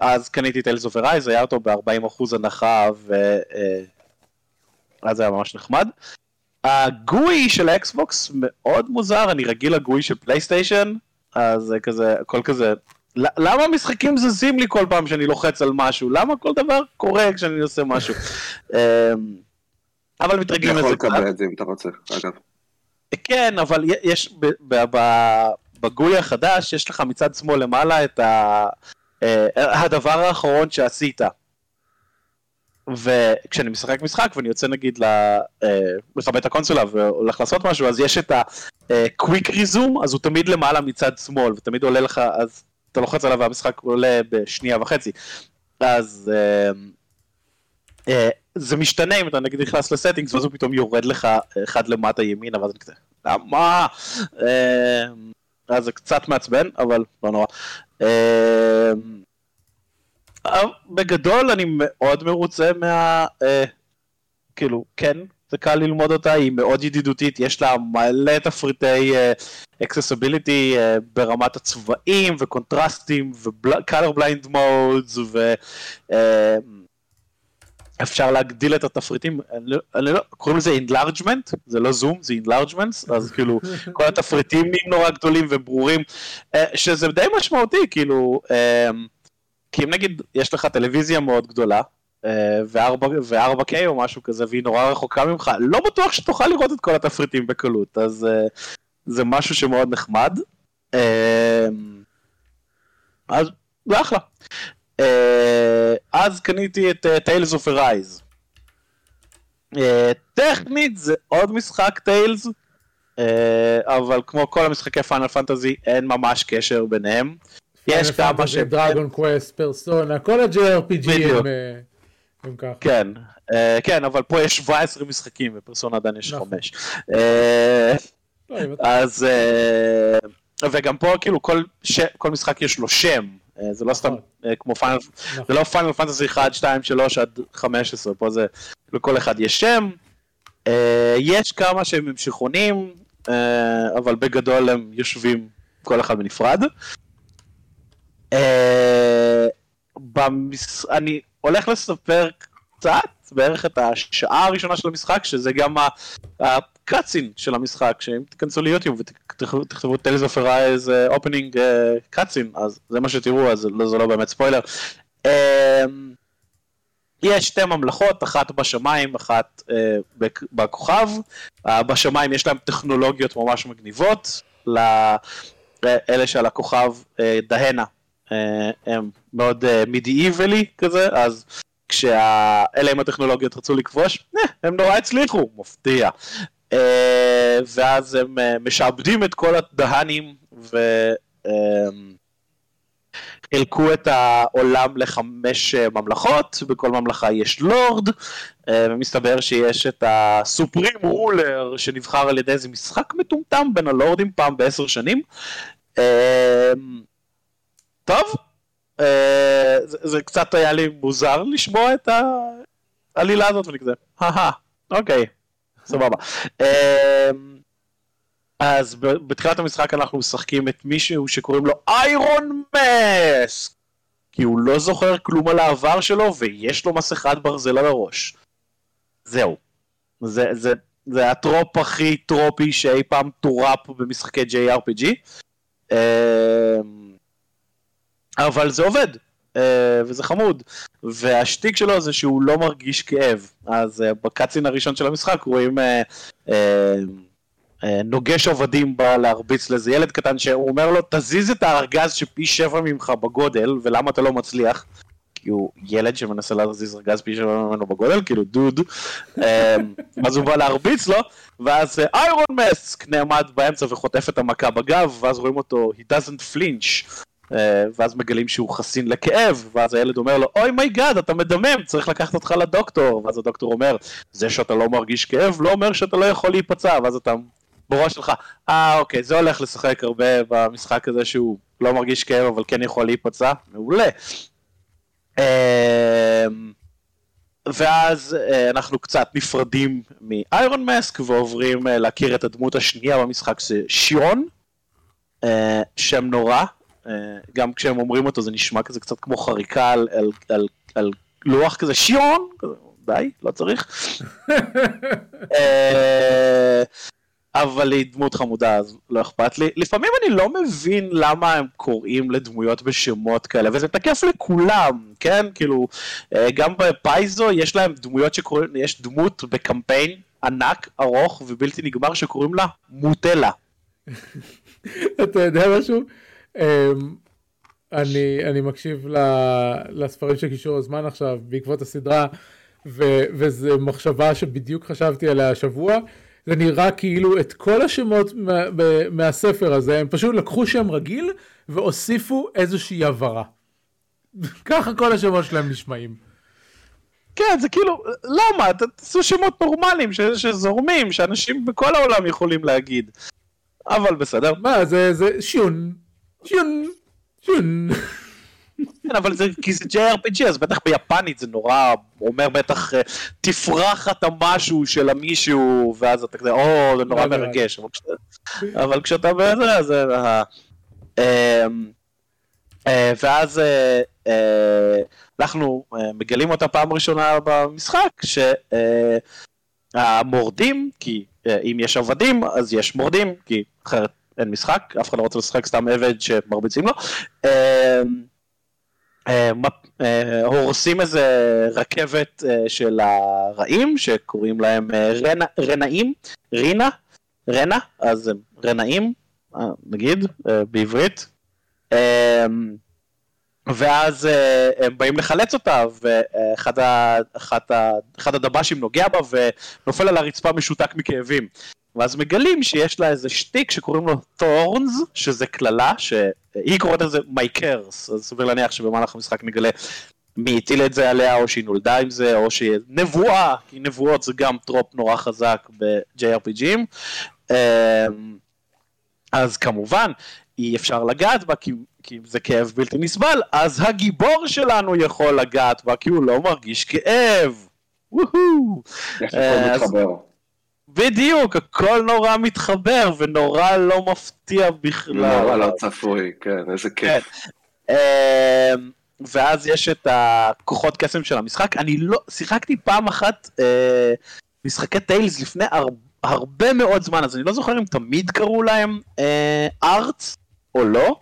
אז קניתי Tales of Arise היה אותו ב-40% הנחה ואז זה היה ממש נחמד. ה GUI של האקסבוקס מאוד מוזר, אני רגיל ל GUI של פלייסטיישן, אז זה כזה, הכל כזה, למה המשחקים זזים לי כל פעם שאני לוחץ על משהו? למה כל דבר קורה כשאני עושה משהו? [LAUGHS] אמ, אבל מתרגלים לזה. אתה יכול לקבל את זה אם אתה רוצה, אגב. כן, אבל יש, בגוי החדש, יש לך מצד שמאל למעלה את ה... אה, הדבר האחרון שעשית. וכשאני משחק משחק ואני יוצא נגיד לכבד את הקונסולה והולך לעשות משהו אז יש את ה-quick resume אז הוא תמיד למעלה מצד שמאל ותמיד עולה לך אז אתה לוחץ עליו והמשחק עולה בשנייה וחצי אז uh, uh, זה משתנה אם אתה נגיד נכנס ל settings ואז הוא פתאום יורד לך אחד למטה ימינה ואז אני כזה למה uh, אז זה קצת מעצבן אבל לא נורא. Uh, בגדול אני מאוד מרוצה מה... אה, כאילו, כן, זה קל ללמוד אותה, היא מאוד ידידותית, יש לה מלא תפריטי accessibility uh, uh, ברמת הצבעים וקונטרסטים ו-color blind modes ו... Uh, אפשר להגדיל את התפריטים, אני לא, אני לא, קוראים לזה enlargement, זה לא זום, זה enlargements, אז כאילו [LAUGHS] כל התפריטים נהיים נורא גדולים וברורים, uh, שזה די משמעותי, כאילו, uh, כי אם נגיד יש לך טלוויזיה מאוד גדולה, ו-4K או משהו כזה, והיא נורא רחוקה ממך, לא בטוח שתוכל לראות את כל התפריטים בקלות, אז אה, זה משהו שמאוד נחמד. אה, אז זה אחלה. אז קניתי את Tales of Arise. טכנית זה עוד משחק טיילס, אבל כמו כל המשחקי פאנל פנטזי אין ממש קשר ביניהם. יש כמה ש... דרגון קווסט, פרסונה, כל ה-JRPG הם, אה, הם ככה. כן, uh, כן, אבל פה יש 17 משחקים ופרסונה עדיין יש 5. נכון. אה, לא, אז, uh, וגם פה כאילו כל, ש... כל משחק יש לו שם, uh, זה לא סתם uh, כמו Final, נכון. זה לא Final Fantasy 1, 2, 3 עד 15, פה זה, לכל אחד יש שם. Uh, יש כמה שהם המשכונים, אבל בגדול הם יושבים כל אחד בנפרד. אה, אני הולך לספר קצת, בערך את השעה הראשונה של המשחק, שזה גם ה cutscene של המשחק, שאם תיכנסו ליוטיוב ותכתבו Tales of Arise opening cutscene, אז זה מה שתראו, אז לא, זה לא באמת ספוילר. אה, יש שתי ממלכות, אחת בשמיים, אחת uh, בכוכב. Uh, בשמיים יש להם טכנולוגיות ממש מגניבות, ואלה שעל הכוכב דהנה אה, הם מאוד medieval י אה, כזה, אז כשאלה עם הטכנולוגיות רצו לכבוש, אה, הם נורא הצליחו, מפתיע. ואז הם משעבדים את כל הדהנים וחילקו את העולם לחמש ממלכות, בכל ממלכה יש לורד, ומסתבר שיש את הסופרים רולר שנבחר על ידי איזה משחק מטומטם בין הלורדים פעם בעשר שנים. טוב, אה, זה, זה קצת היה לי מוזר לשמוע את העלילה הזאת ואני כזה, הא אוקיי, סבבה. אה, אז בתחילת המשחק אנחנו משחקים את מישהו שקוראים לו Iron Mask כי הוא לא זוכר כלום על העבר שלו ויש לו מסכת ברזל על הראש. זהו. זה, זה, זה ה trope הכי tropey שאי פעם טורפ במשחקי JRPG. אבל זה עובד, וזה חמוד. והשטיק שלו זה שהוא לא מרגיש כאב. אז בקאצין הראשון של המשחק רואים נוגש עובדים בא להרביץ לאיזה ילד קטן שהוא אומר לו תזיז את הארגז שפי שבע ממך בגודל ולמה אתה לא מצליח. כי הוא ילד שמנסה להזיז ארגז פי שבע ממנו בגודל כאילו דוד. אז הוא בא להרביץ לו ואז איירון מסק נעמד באמצע וחוטף את המכה בגב ואז רואים אותו he doesn't flinch. ואז מגלים שהוא חסין לכאב, ואז הילד אומר לו, oh my god, אתה מדמם, צריך לקחת אותך לדוקטור, ואז הדוקטור אומר, זה שאתה לא מרגיש כאב לא אומר שאתה לא יכול להיפצע, ואז אתה בראש שלך, אה אוקיי, זה הולך לשחק הרבה במשחק הזה שהוא לא מרגיש כאב אבל כן יכול להיפצע, מעולה. אמ, ואז אה, אנחנו קצת נפרדים מ Iron Mask ועוברים אה, להכיר את הדמות השנייה במשחק, זה שיון, אה, שם נורא, גם כשהם אומרים אותו זה נשמע כזה קצת כמו חריקה על, על, על, על לוח כזה שירון, די, לא צריך. [LAUGHS] אבל היא דמות חמודה אז לא אכפת לי. לפעמים אני לא מבין למה הם קוראים לדמויות בשמות כאלה, וזה תקף לכולם, כן? כאילו, אה, גם בפייזו יש להם דמויות שקוראים, יש דמות בקמפיין ענק, ארוך ובלתי נגמר שקוראים לה מוטלה. [LAUGHS] אתה יודע משהו? אמ, אני, אני מקשיב לספרים של קישור הזמן עכשיו בעקבות הסדרה, וזו מחשבה שבדיוק חשבתי עליה השבוע. זה נראה כאילו את כל השמות מה, מהספר הזה, הם פשוט לקחו שם רגיל והוסיפו איזושהי הבהרה. [LAUGHS] ככה כל השמות שלהם נשמעים. כן, זה כאילו, למה? תעשו שמות נורמליים ש, שזורמים, שאנשים בכל העולם יכולים להגיד. אבל בסדר. מה, זה, זה שיון, שיון, שיון. כן, אבל זה, כי זה JRPG, אז בטח ביפנית זה נורא, אומר בטח, אה, תפרח אתה משהו של המישהו, ואז אתה כזה, או, זה נורא מרגש, אבל כשאתה בזה, אז... אה, אמ, אה, ואז אנחנו מגלים אותה פעם ראשונה במשחק, שהמורדים, כי אם יש עבדים, אז יש מורדים, כי אחרת אין משחק, אף אחד לא רוצה לשחק סתם עבד שמרביצים לו. אמ, אה, אה, הורסים איזה רכבת אה, של הרעים שקוראים להם רנאים, רינה, רנה, אז הם רנאים, נגיד, בעברית. ואז הם באים לחלץ אותה, ואחד הדב"שים נוגע בה ונופל על הרצפה משותק מכאבים. ואז מגלים שיש לה איזה שטיק שקוראים לו thorns, שזה קללה, שהיא קוראת לזה my curse, אז סביר להניח שבמהלך המשחק נגלה מי הטיל את זה עליה, או שהיא נולדה עם זה, או שהיא נבואה, כי נבואות זה גם trope נורא חזק ב-JRPGים. אמ, אז כמובן, אי אפשר לגעת בה, כי, כי זה כאב בלתי נסבל, אז הגיבור שלנו יכול לגעת בה, כי הוא לא מרגיש כאב. וואו. איך הכל מתחבר. בדיוק, הכל נורא מתחבר ונורא לא מפתיע בכלל. נורא לא צפוי, כן, איזה כיף. כן. אמ, ואז יש את הכוחות קסם של המשחק. אני לא, שיחקתי פעם אחת אה, משחקי טיילס לפני הר, הרבה מאוד זמן, אז אני לא זוכר אם תמיד קראו להם ארטס אה, או לא.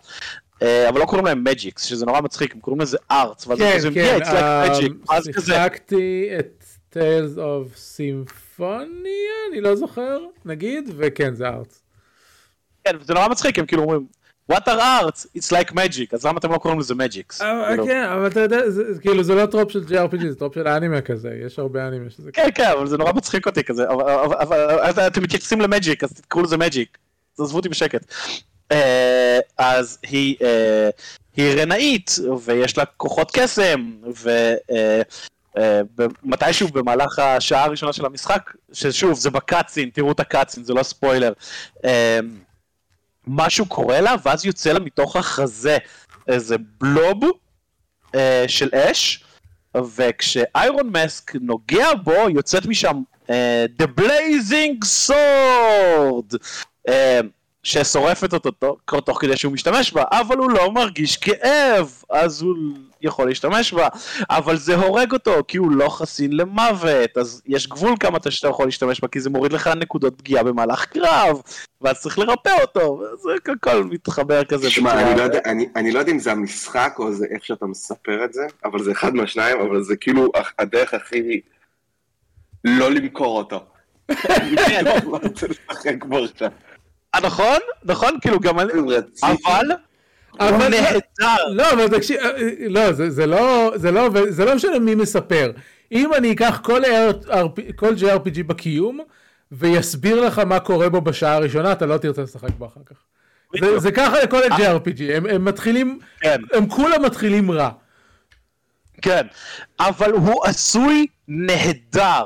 אה, אבל לא קוראים להם מג'יקס, שזה נורא מצחיק, הם קוראים לזה ארטס, ואז כן, כן, yeah, like um, שיחקתי את Tales of Symphony. סימפוניה, אני לא זוכר, נגיד, וכן, זה ארץ. כן, זה נורא מצחיק, הם כאילו אומרים, what are arts? It's like magic, אז למה אתם לא קוראים לזה magic's? אה, כאילו. כן, אבל אתה יודע, כאילו זה לא trope של JRPG, זה trope של אנימה כזה, יש הרבה אנימה שזה כן, כן, אבל זה נורא מצחיק אותי כזה, אבל אתם מתייחסים ל magic, אז תקראו לזה magic, תעזבו אותי בשקט. אה, אז היא אה, רנאית, ויש לה כוחות קסם, מתישהו במהלך השעה הראשונה של המשחק, ששוב זה ב cutscene, תראו את ה cutscene, זה לא ספוילר, אה, משהו קורה לה ואז יוצא לה מתוך החזה איזה בלוב אה, של אש, וכשאיירון מסק נוגע בו יוצאת משם The Blazing Sword, ששורפת אותו תוך כדי שהוא משתמש בה, אבל הוא לא מרגיש כאב, אז הוא יכול להשתמש בה, אבל זה הורג אותו, כי הוא לא חסין למוות, אז יש גבול כמה שאתה יכול להשתמש בה, כי זה מוריד לך נקודות פגיעה במהלך קרב, ואז צריך לרפא אותו, זה הכל מתחבר כזה. שמע, אני, לא יודע, אני, אני לא יודע אם זה המשחק או זה איך שאתה מספר את זה, אבל זה אחד מהשניים, אבל זה כאילו הדרך הכי לא למכור אותו. כן. [LAUGHS] אה, נכון, נכון, כאילו גם אני, אבל... אבל נהדר. לא, אבל תקשיב, אה, אה, לא, זה לא, זה לא, זה לא משנה מי מספר. אם אני אקח כל JRPG בקיום, ויסביר לך מה קורה בו בשעה הראשונה, אתה לא תרצה לשחק בו אחר כך. זה ככה לכל ה-JRPG, הם מתחילים, כן. הם כולם מתחילים רע. כן, אבל הוא עשוי נהדר.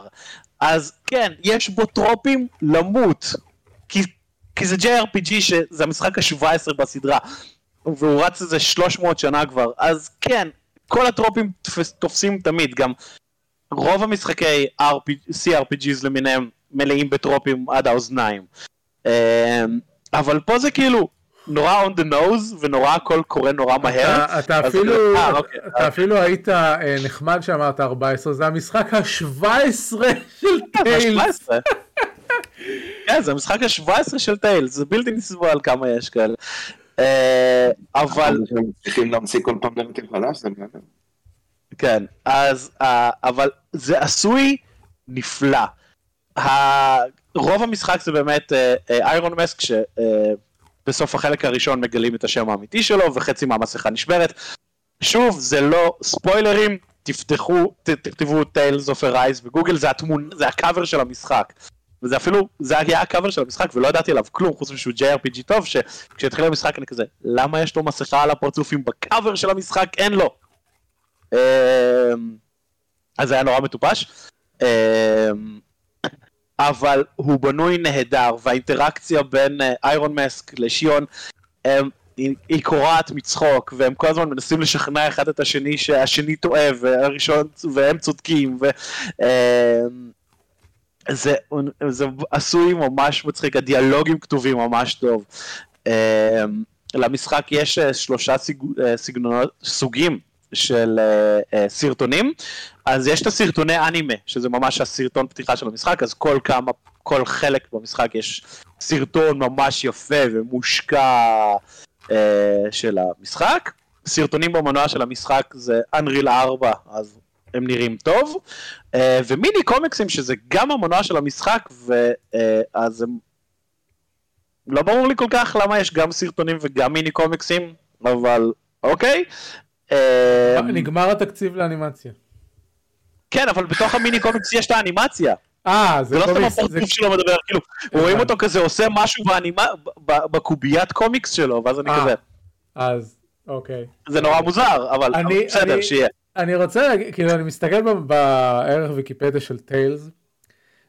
אז כן, יש בו טרופים למות. כי, כי זה JRPG שזה המשחק ה-17 בסדרה. והוא רץ איזה 300 שנה כבר, אז כן, כל הטרופים תופסים תמיד, גם רוב המשחקי RPG, CRPGs למיניהם מלאים בטרופים עד האוזניים. אמ, אבל פה זה כאילו נורא on the nose ונורא הכל קורה נורא מהר. אתה, אתה, אפילו, אה, אוקיי, אתה. אפילו היית אה, נחמד שאמרת 14, זה המשחק ה-17 של [LAUGHS] טיילס. כן, זה המשחק ה-17 של טיילס, זה בלתי נסבל כמה יש כאלה. אה, אבל... צריכים להמציא כל פעם נרטיב חדש, זה מעניין. כן, אז, אה, אבל זה עשוי נפלא. רוב המשחק זה באמת איירון מסק שבסוף החלק הראשון מגלים את השם האמיתי שלו וחצי מהמסכה נשברת. שוב, זה לא ספוילרים, תפתחו, תכתבו טיילס אוף ארייז בגוגל, זה התמון, זה הקאבר של המשחק. וזה אפילו, זה היה הקאבר של המשחק ולא ידעתי עליו כלום חוץ משהוא JRPG טוב שכשהתחיל המשחק אני כזה למה יש לו מסכה על הפרצוף אם בקאבר של המשחק? אין לו. אמ, אז זה היה נורא מטופש. אמ, אבל הוא בנוי נהדר והאינטראקציה בין איירון אה, מסק לשיון היא, היא קורעת מצחוק והם כל הזמן מנסים לשכנע אחד את השני שהשני טועה והראשון והם צודקים ו... אמ, זה, זה עשוי ממש מצחיק, הדיאלוגים כתובים ממש טוב. Uh, למשחק יש uh, שלושה סיג, uh, סגנונות, סוגים של uh, uh, סרטונים, אז יש את הסרטוני אנימה, שזה ממש הסרטון פתיחה של המשחק, אז כל כמה, כל חלק במשחק יש סרטון ממש יפה ומושקע uh, של המשחק. סרטונים במנוע של המשחק זה Unreal 4, אז הם נראים טוב, אה, ומיני קומיקסים שזה גם המנוע של המשחק, ואז אה, הם... לא ברור לי כל כך למה יש גם סרטונים וגם מיני קומיקסים, אבל אוקיי. אה, נגמר התקציב לאנימציה. כן, אבל בתוך המיני קומיקס יש את האנימציה. אה, זה לא סתם הפרצוף שלו מדבר, כאילו, רואים אותו כזה עושה משהו בקוביית קומיקס שלו, ואז אני כזה. אז, אוקיי. זה נורא מוזר, אבל בסדר, שיהיה. אני רוצה להגיד, כאילו אני מסתכל בערך ויקיפדיה של טיילס,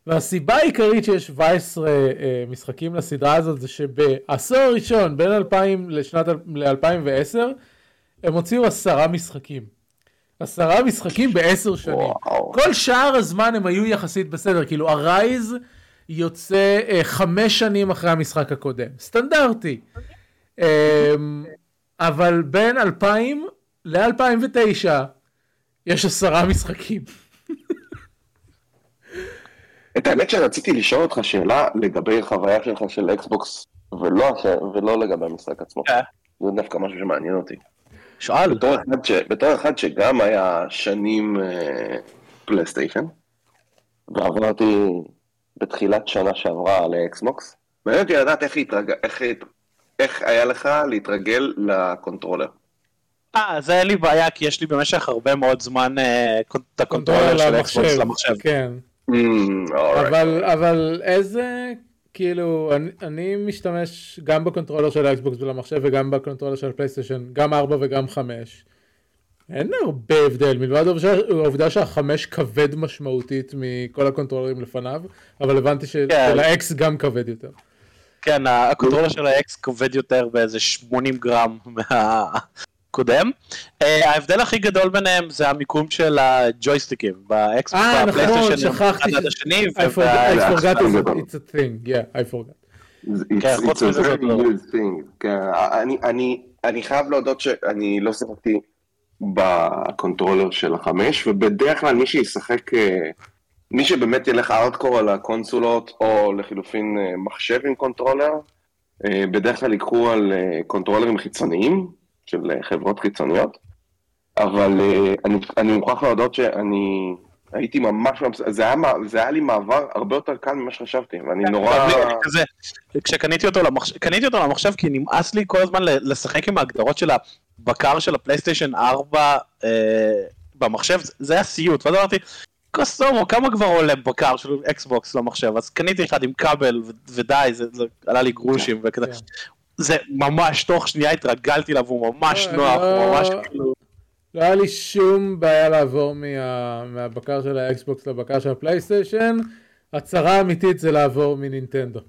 והסיבה העיקרית שיש 17 אה, משחקים לסדרה הזאת זה שבעשור הראשון בין 2000 לשנת ל-2010 הם הוציאו עשרה משחקים. עשרה משחקים בעשר שנים. וואו. כל שאר הזמן הם היו יחסית בסדר, כאילו הרייז יוצא אה, חמש שנים אחרי המשחק הקודם, סטנדרטי. אה, אבל בין 2000 ל-2009 יש עשרה משחקים. את האמת שרציתי לשאול אותך שאלה לגבי חוויה שלך של אקסבוקס, ולא, ולא לגבי המשחק עצמו. Yeah. כן. זה דווקא משהו שמעניין אותי. שאל. בתור אחד, ש, בתור אחד שגם היה שנים אה, פלייסטיישן, ועברתי בתחילת שנה שעברה לאקסבוקס, מעניין אותי לדעת איך, התרג... איך, איך היה לך להתרגל ל controller. אה, זה אין לי בעיה, כי יש לי במשך הרבה מאוד זמן אה, את ה controller של אקסבוקס למחשב. כן. Mm, אבל, אבל איזה, כאילו, אני, משתמש גם ב controller של האקסבוקס ולמחשב וגם ב controller של הפלייסטיישן, גם 4 וגם 5. אין הרבה הבדל, מלבד העובדה שהחמש כבד משמעותית מכל ה controller ים לפניו, אבל הבנתי שכן. האקס גם כבד יותר. כן, ה controller של האקס כבד יותר באיזה 80 גרם מה... קודם. Uh, ההבדל הכי גדול ביניהם זה המיקום של הג'ויסטיקים באקסבוקס, אה נכון, שכחתי. I forgot it's a thing, yeah, I forgot. כן, אני חייב להודות שאני לא שיחקתי ב controller של החמש, ובדרך כלל מי שישחק, אה, מי שבאמת ילך ארדקור על הקונסולות, או לחילופין אה, מחשב עם controller, אה, בדרך כלל ילכו על controller ים חיצוניים, של חברות חיצוניות, אבל אני, אני מוכרח להודות שאני הייתי ממש, זה היה, זה היה לי מעבר הרבה יותר קל ממה שחשבתי, ואני כן, נורא... כזה, כשקניתי אותו, למחשב, קניתי אותו למחשב כי נמאס לי כל הזמן לשחק עם ההגדרות של הבקר של הפלייסטיישן 4 אה, במחשב, זה היה סיוט, ואז אמרתי, כוסאמו, כמה כבר עולה בקר של אקסבוקס למחשב, אז קניתי אחד עם כבל ודי, זה, זה עלה לי גרושים כן, וכזה. כן. זה ממש, תוך שנייה התרגלתי אליו, הוא ממש לא, נוח, הוא ממש כאילו... לא היה לי שום בעיה לעבור מה, מהבקר של האקסבוקס לבקר של הפלייסטיישן. הצרה האמיתית זה לעבור מנינטנדו.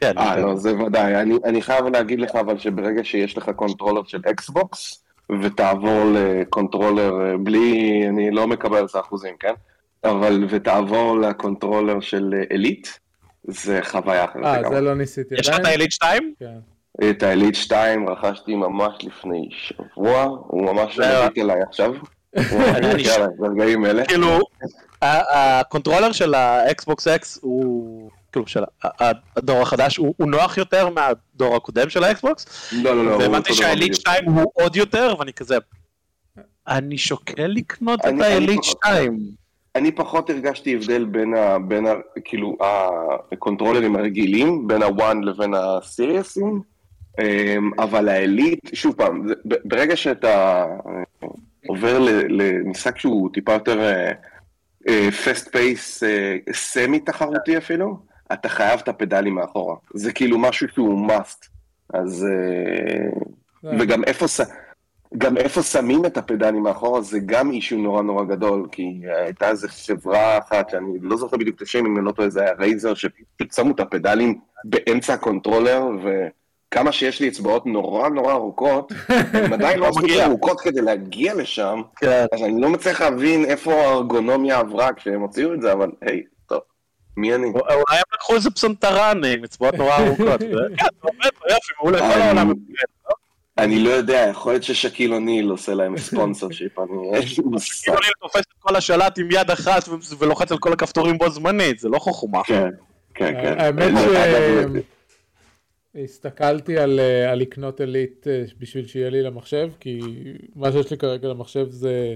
כן, אה, לא, זה ודאי. אני, אני חייב להגיד לך אבל שברגע שיש לך controller של אקסבוקס, ותעבור ל controller אה, בלי, אני לא מקבל על זה אחוזים, כן? אבל ותעבור ל controller של אליט, זה חוויה אחרת. אה, זה לא ניסיתי. יש לך את האליט 2? כן. את האליט 2 רכשתי ממש לפני שבוע, הוא ממש מגיע אליי עכשיו. [LAUGHS] ברגעים אלה. כאילו, ה controller של האקסבוקס אקס הוא, כאילו, של הדור החדש, הוא נוח יותר מהדור הקודם של האקסבוקס. לא, לא, לא. והבנתי שהאליט 2 הוא עוד יותר, ואני כזה, אני שוקל לקנות את האליט 2. אני פחות הרגשתי הבדל בין, ה, בין ה, כאילו, ה controller ים הרגילים, בין ה-one לבין הסיריזים. אמ, אבל האליט, שוב פעם, ברגע שאתה אה, עובר למשחק שהוא טיפה יותר fast pace סמי תחרותי אפילו, אתה חייב את ה paddle ים מאחורה. זה כאילו משהו שהוא must. אז... אה, כן. וגם איפה, גם איפה שמים את ה paddle ים מאחורה זה גם issue נורא נורא גדול, כי הייתה איזו חברה אחת, שאני לא זוכר בדיוק את השם, אם אני לא טועה, זה היה רייזר, שפשוט שמו את ה paddle ים באמצע ה controller, ו... כמה שיש לי אצבעות נורא נורא ארוכות, [LAUGHS] הן עדיין לא מספיק ארוכות כדי להגיע לשם, כן. אז אני לא מצליח להבין איפה הארגונומיה עברה כשהם הוציאו את זה, אבל היי, טוב, מי אני? אולי הם לקחו איזה פסנתרן עם אצבעות נורא ארוכות. [LAUGHS] כן, זה עובד, יופי, מעולה, כל העולם לא? אני לא יודע, יכול להיות ששאקיל אוניל עושה להם sponsorship, אני [LAUGHS] אין לי מושג. שאקיל אוניל תופס את כל השלט עם יד אחת ולוחץ על כל הכפתורים בו זמנית, זה לא חוכמה. כן, כן, כן. האמת ש... הסתכלתי על, אה, על לקנות אליט אה, בשביל שיהיה לי למחשב, כי מה שיש לי כרגע למחשב זה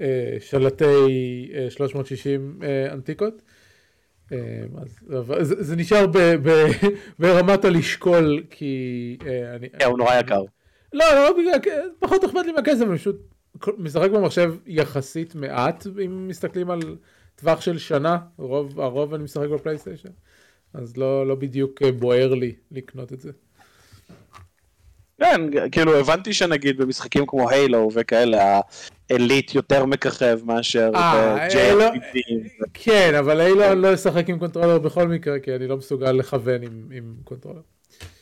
אה, שלטי 360 אנטיקות. זה, נשאר [LAUGHS] ברמת הלשקול, כי... אני, כן, הוא נורא יקר. לא, לא בגלל, פחות אכפת לי מהכסף, אני פשוט משחק במחשב יחסית מעט, אם מסתכלים על טווח של שנה, הרוב, הרוב אני משחק בפלייסטיישן. אז לא, לא בדיוק אה, בוער לי לקנות את זה. כן, כאילו הבנתי שנגיד במשחקים כמו הילו וכאלה, ה Elite יותר מככב מאשר אה, כן, אבל הילו אני לא אשחק עם controller בכל מקרה, כי אני לא מסוגל לכוון עם controller.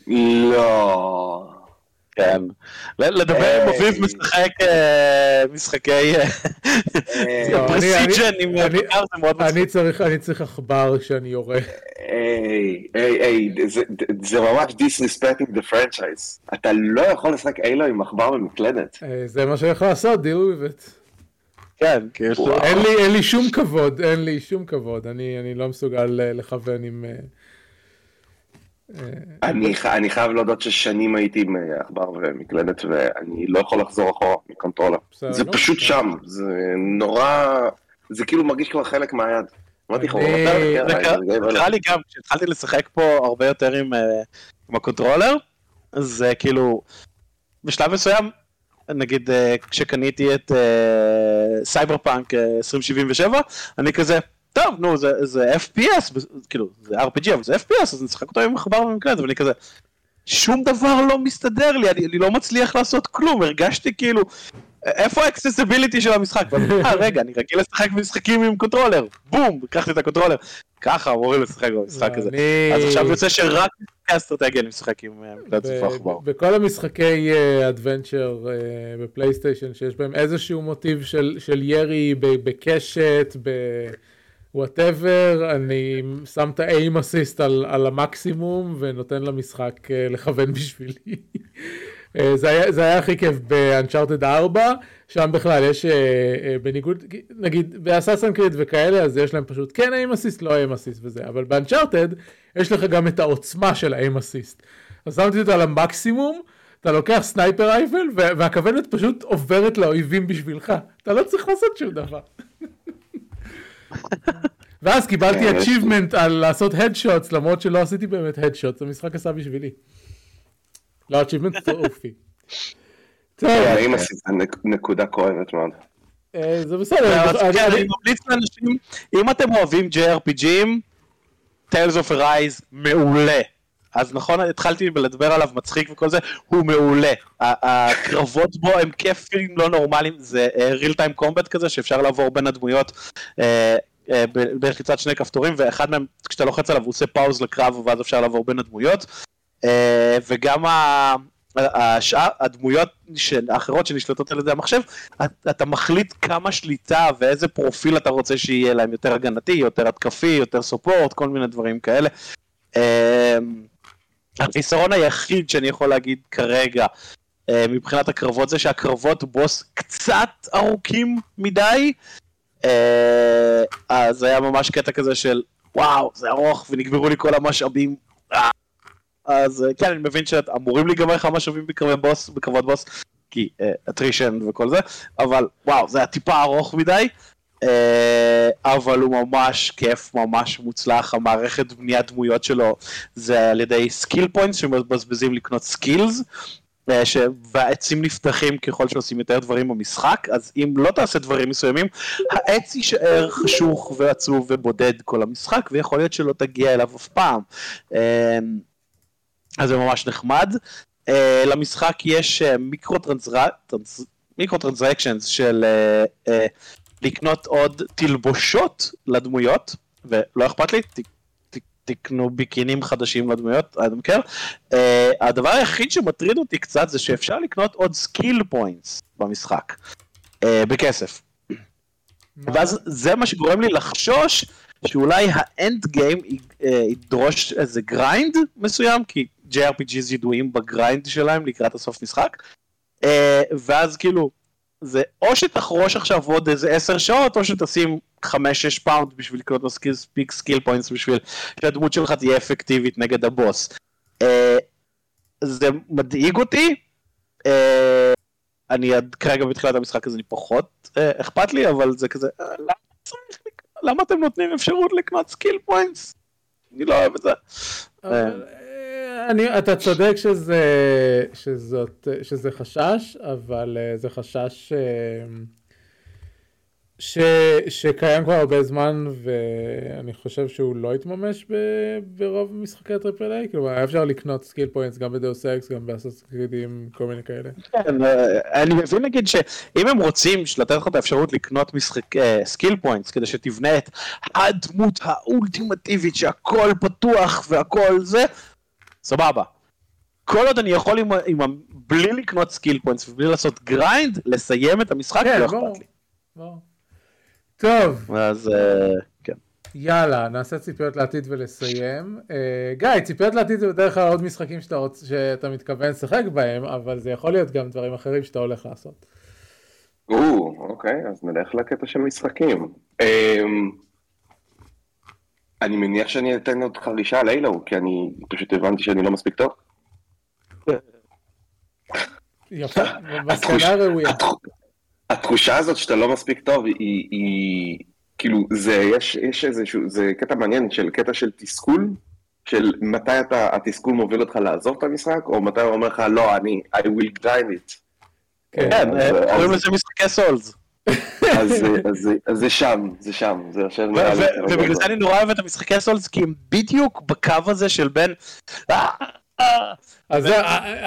לא. כן. לדבר עם אביב משחק אה, משחקי precision עם בקר זה מאוד מצחיק. אני צריך עכבר שאני יורה. היי, היי, זה ממש disrespecting the franchise. אתה לא יכול לשחק הילו עם עכבר ומקלדת. אה, זה מה שאני יכול לעשות, deal with it. כן. אין לי שום כבוד, אין לי שום כבוד. אני לא מסוגל אה, לכוון עם... אני, אני חייב להודות ששנים הייתי עם עכבר ומקלדת ואני לא יכול לחזור אחורה מ controller. זה פשוט כן. שם, זה נורא, זה כאילו מרגיש כבר חלק מהיד. אמרתי לך, נראה לי גם, כשהתחלתי לשחק פה הרבה יותר עם ה controller, זה כאילו, בשלב מסוים, נגיד כשקניתי את סייבר פאנק 2077, אני כזה, טוב, נו, זה, זה FPS, כאילו, זה RPG, אבל זה FPS, אז נשחק אותו עם עכבר ומקלדת, ואני כזה, שום דבר לא מסתדר לי, אני, אני לא מצליח לעשות כלום, הרגשתי כאילו, איפה ה accessibility של המשחק? אה, רגע, אני רגיל לשחק במשחקים עם controller, בום, לקחתי את ה controller, ככה אמורים לשחק במשחק הזה. אז עכשיו יוצא שרק האסטרטגיה אני משחק עם אה, מקלדת ועכבר. בכל המשחקי adventure אה, בפלייסטיישן, שיש בהם איזשהו מוטיב של ירי בקשת, whatever, אני שם את ה aim assist על, על המקסימום ונותן למשחק לכוון [LAUGHS] בשבילי. זה היה, זה היה הכי כיף באנצ'ארטד 4, שם בכלל יש בניגוד, נגיד באסאסן קריד וכאלה, אז יש להם פשוט כן aim assist, לא aim assist וזה, אבל באנצ'ארטד יש לך גם את העוצמה של ה aim assist. אז שמתי אותו על המקסימום, אתה לוקח סנייפר רייפל והכוונת פשוט עוברת לאויבים בשבילך, אתה לא צריך לעשות שום דבר. ואז קיבלתי כן, achievement על לעשות headshots למרות שלא עשיתי באמת headshots, המשחק עשה בשבילי. לא achievement, זה אופי. טוב, האם עשית נקודה כואבת מאוד. אה, זה בסדר. כן, אני- אני ממליץ לאנשים, אם אתם אוהבים JRPGים, Tales of Arise מעולה. אז נכון, התחלתי לדבר עליו מצחיק וכל זה, הוא מעולה. הקרבות בו הם כיפים לא נורמליים, זה אה, real time combat כזה שאפשר לעבור בין הדמויות אה, אה, בלחיצת שני כפתורים, ואחד מהם, כשאתה לוחץ עליו הוא עושה פאוז לקרב ואז אפשר לעבור בין הדמויות. וגם השאר, הדמויות האחרות שנשלטות על ידי המחשב, אתה- מחליט כמה שליטה ואיזה פרופיל אתה רוצה שיהיה להם, יותר הגנתי, יותר התקפי, יותר סופורט, כל מיני דברים כאלה. החיסרון היחיד שאני יכול להגיד כרגע אה, מבחינת הקרבות זה שהקרבות בוס קצת ארוכים מדי. אה, אז היה ממש קטע כזה של וואו זה ארוך ונגמרו לי כל המשאבים. אה. אז כן אני מבין שאמורים להיגמר לך משאבים בקרבות בוס, כי אטרישן וכל זה, אבל וואו זה היה טיפה ארוך מדי. אה, אבל הוא ממש כיף, ממש מוצלח, המערכת בניית דמויות שלו זה על ידי skill points שמבזבזים לקנות skills, אה, ש- והעצים נפתחים ככל שעושים יותר דברים במשחק, אז אם לא תעשה דברים מסוימים, העץ יישאר חשוך ועצוב ובודד כל המשחק, ויכול להיות שלא תגיע אליו אף פעם. אה, אז זה ממש נחמד. אה, למשחק יש microtransactions של אה, אה, לקנות עוד תלבושות לדמויות, ולא אכפת לי, ת, ת, תקנו ביקינים חדשים לדמויות, I don't care. Uh, הדבר היחיד שמטריד אותי קצת זה שאפשר לקנות עוד skill points במשחק, uh, בכסף. ואז זה מה שגורם לי לחשוש שאולי ה end game ידרוש איזה grind מסוים, כי JRPGs ידועים ב grind שלהם לקראת הסוף משחק, ואז כאילו, זה או שתחרוש עכשיו עוד איזה עשר שעות, או שתשים חמש-שש פאונד בשביל לקנות מספיק skill points בשביל שהדמות שלך תהיה אפקטיבית נגד הבוס. Uh, זה מדאיג אותי. Uh, אני עד כרגע בתחילת המשחק הזה אני פחות uh, אכפת לי, אבל זה כזה, למה צריך לקנות? למה אתם נותנים אפשרות לקנות skill points? אני לא אוהב את זה. אה, אני, אתה צודק שזה, שזאת, שזה חשש, אבל אה, זה חשש אה, ש, שקיים כבר הרבה זמן, ואני חושב שהוא לא יתממש ב, ברוב משחקי ה triple A, כלומר היה אפשר לקנות skill points גם בדאוס אקס, גם באססינס קרידים, כל מיני כאלה. כן, אה, אני מבין נגיד שאם הם רוצים לתת לך את האפשרות לקנות משחק skill points כדי שתבנה את הדמות האולטימטיבית שהכל פתוח והכל זה, סבבה. כל עוד אני יכול עם, עם, בלי לקנות skill points ובלי לעשות grind, לסיים את המשחק, כן, לא. אכפת לי. ברור. טוב, אז אה, כן. יאללה, נעשה ציפיות לעתיד ולסיים. אה, גיא, ציפיות לעתיד זה בדרך כלל עוד משחקים שאתה, רוצ... שאתה מתכוון לשחק בהם, אבל זה יכול להיות גם דברים אחרים שאתה הולך לעשות. או, אוקיי, אז נלך לקטע של משחקים. אמ, אני מניח שאני אתן עוד חרישה על אילו, כי אני פשוט הבנתי שאני לא מספיק טוב. יפה, התחוש- מסקנה ראויה. התח- התחושה הזאת שאתה לא מספיק טוב היא, היא כאילו זה יש יש איזשהו זה קטע מעניין של קטע של תסכול של מתי אתה התסכול מוביל אותך לעזוב את המשחק או מתי הוא אומר לך לא אני I will grind it. כן, כן, אה, קוראים לזה משחקי סולס. אז, אז, אז זה שם זה שם זה יושב ו- נראה לי. ובגלל זה אני נורא אוהב את המשחקי סולס, כי הם בדיוק בקו הזה של בין... "אה, אה", אז זה,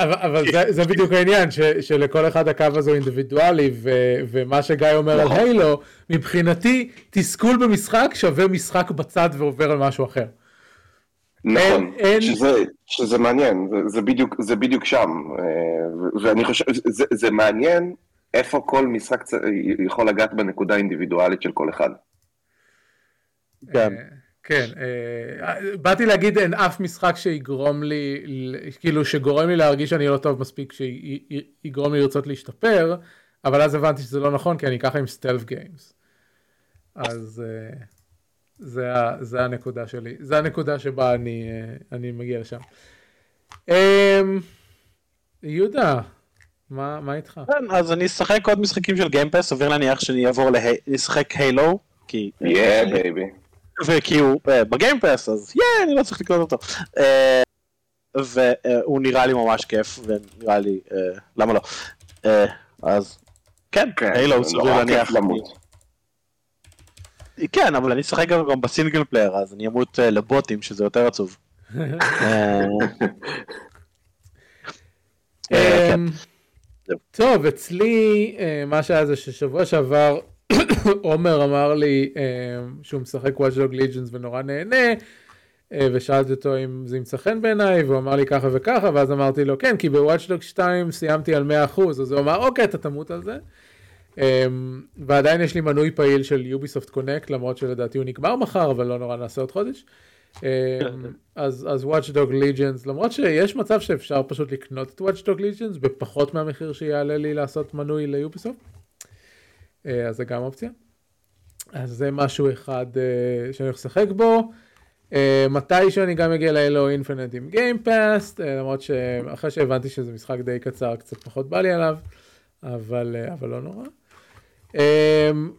אבל, זה, זה בדיוק העניין, שלכל אחד הקו הזה הוא אינדיבידואלי, ו, ומה שגיא אומר על נכון. הילו, מבחינתי תסכול במשחק שווה משחק בצד ועובר על משהו אחר. נכון, אין- אין- שזה, שזה מעניין, זה, זה, בדיוק, זה בדיוק שם, אה, ואני חושב, זה, זה מעניין איפה כל משחק יכול לגעת בנקודה האינדיבידואלית של כל אחד. כן. כן, באתי להגיד אין אף משחק שיגרום לי, כאילו שגורם לי להרגיש שאני לא טוב מספיק, שיגרום לי לרצות להשתפר, אבל אז הבנתי שזה לא נכון, כי אני ככה עם סטלף גיימס. אז זה, זה הנקודה שלי, זה הנקודה שבה אני, אני מגיע לשם. אמ, יהודה, מה, מה איתך? כן, אז אני אשחק עוד משחקים של גיימפס, סביר להניח שאני אעבור לשחק הילו, כי... yeah baby. וכי הוא אה, ב Game Pass, אז yeah, אני לא צריך לקנות אותו. אה, והוא נראה לי ממש כיף, ונראה לי, אה, למה לא? אז כן, הילו סביר להניח. כן, אבל אני אשחק גם ב single player, אז אני אמות לבוטים, שזה יותר עצוב. [LAUGHS] [LAUGHS] טוב, אצלי מה שהיה זה ששבוע שעבר [COUGHS] עומר אמר לי שהוא משחק Watch Dog Legions ונורא נהנה, ושאלתי אותו אם זה ימצא חן בעיניי, והוא אמר לי ככה וככה, ואז אמרתי לו כן, כי ב-Watch Dog 2 סיימתי על 100%, אז הוא אמר אוקיי, אתה תמות על זה. ועדיין יש לי מנוי פעיל של Ubisoft Connect, למרות שלדעתי הוא נגמר מחר, אבל לא נורא נעשה עוד חודש. אז, אז Watch Dog Legions, למרות שיש מצב שאפשר פשוט לקנות את Watch Dog Legions בפחות מהמחיר שיעלה לי לעשות מנוי ליוביסופט, אז זה גם אופציה. אז זה משהו אחד שאני הולך לשחק בו. מתי שאני גם אגיע לאלו אינפינט עם גיימפאסט, למרות שאחרי שהבנתי שזה משחק די קצר, קצת פחות בא לי עליו, אבל, אבל לא נורא. Um,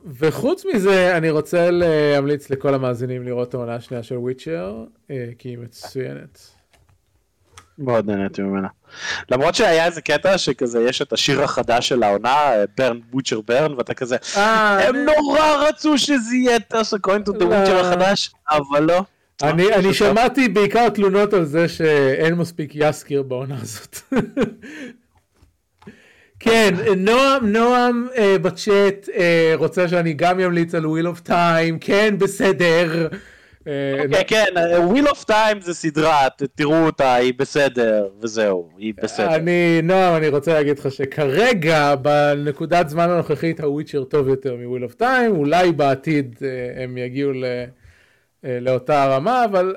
וחוץ מזה אני רוצה להמליץ לכל המאזינים לראות את העונה השנייה של וויצ'ר uh, כי היא מצוינת. מאוד נהניתי ממנה. למרות שהיה איזה קטע שכזה יש את השיר החדש של העונה burn butcher burn ואתה כזה אה, הם נורא רצו שזה יהיה toss a coin to the Witcher החדש אבל לא. אני, אני שמעתי בעיקר תלונות על זה שאין מספיק יאסקייר בעונה הזאת. [LAUGHS] כן, נועם, נועם uh, בצ'אט uh, רוצה שאני גם אמליץ על Wheel of Time, כן, בסדר. אה, אוקיי, כן, Wheel of Time זה סדרה, תראו אותה, היא בסדר, וזהו, היא בסדר. אני, נועם, אני רוצה להגיד לך שכרגע, בנקודת זמן הנוכחית, ה Witcher טוב יותר מ Wheel of Time, אולי בעתיד הם יגיעו לאותה רמה, אבל...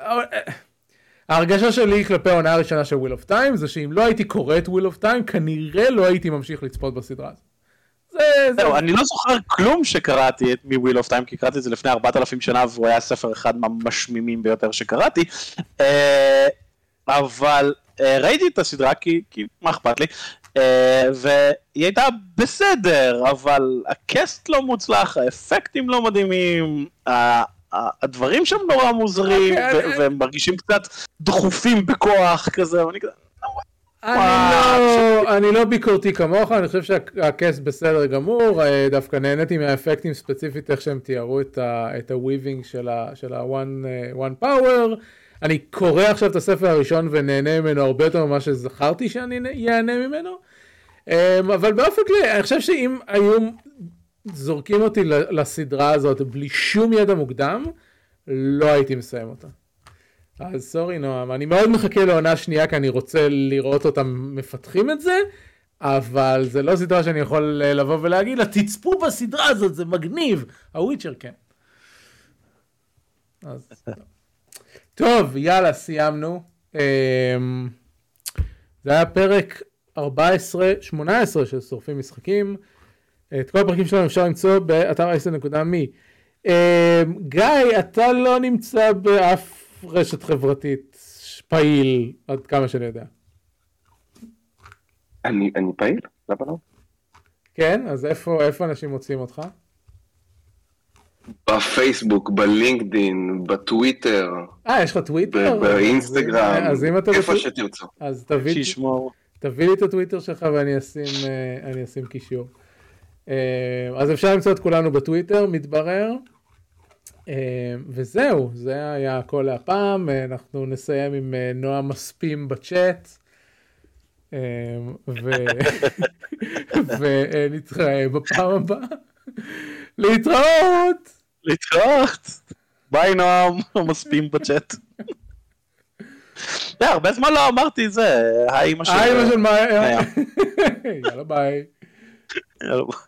ההרגשה שלי כלפי העונה הראשונה של Wheel of Time זה שאם לא הייתי קורא את Wheel of Time כנראה לא הייתי ממשיך לצפות בסדרה הזאת. זה, זה... אני לא זוכר כלום שקראתי את Wheel of Time כי קראתי את זה לפני 4,000 שנה והוא היה ספר אחד מהמשמימים ביותר שקראתי אה, אבל אה, ראיתי את הסדרה כי, כי מה אכפת לי אה, והיא הייתה בסדר אבל הקסט לא מוצלח האפקטים לא מדהימים הדברים שם נורא מוזרים, אוקיי, והם מרגישים קצת דחופים בכוח כזה, ואני כזה... אני לא, לא ביקורתי כמוך, אני חושב שהקאסט בסדר גמור, אה, דווקא נהניתי מהאפקטים ספציפית איך שהם תיארו את הוויבינג של ה-one אה, power. אני קורא עכשיו את הספר הראשון ונהנה ממנו הרבה יותר ממה שזכרתי שאני אהנה ממנו. אה, אבל באופן כללי, אני חושב שאם היו זורקים אותי לסדרה הזאת בלי שום ידע מוקדם, לא הייתי מסיים אותה. אז סורי נועם, אני מאוד מחכה לעונה שנייה כי אני רוצה לראות אותם מפתחים את זה, אבל זה לא סדרה שאני יכול לבוא ולהגיד לה, תצפו בסדרה הזאת, זה מגניב. הוויצ'ר כן. אז... טוב, יאללה, סיימנו. אמ, זה היה פרק 14-18 של שורפים משחקים. את כל הפרקים שלנו אפשר למצוא באתר אייסן.מי. אמ, גיא, אתה לא נמצא באף רשת חברתית פעיל, עד כמה שאני יודע. אני, אני פעיל? למה לא? כן? אז איפה, איפה אנשים מוצאים אותך? בפייסבוק, בלינקדין, בטוויטר. אה, יש לך טוויטר? באינסטגרם, אז אם אתה איפה שתרצו. אז תביא, תביא לי את הטוויטר שלך ואני אשים, אה, אשים קישור. אה, אז אפשר למצוא את כולנו בטוויטר, מתברר. אה, וזהו, זה היה הכל להפעם, אה, אנחנו נסיים עם נועה מספים בצ'אט. [LAUGHS] ונתראה בפעם הבאה. להתראות! להתראות! ביי נועם, מספימים בצ'אט. הרבה זמן לא אמרתי זה, היי אמא של... היי אמא של מה... [LAUGHS] יאללה ביי. יאללה ביי.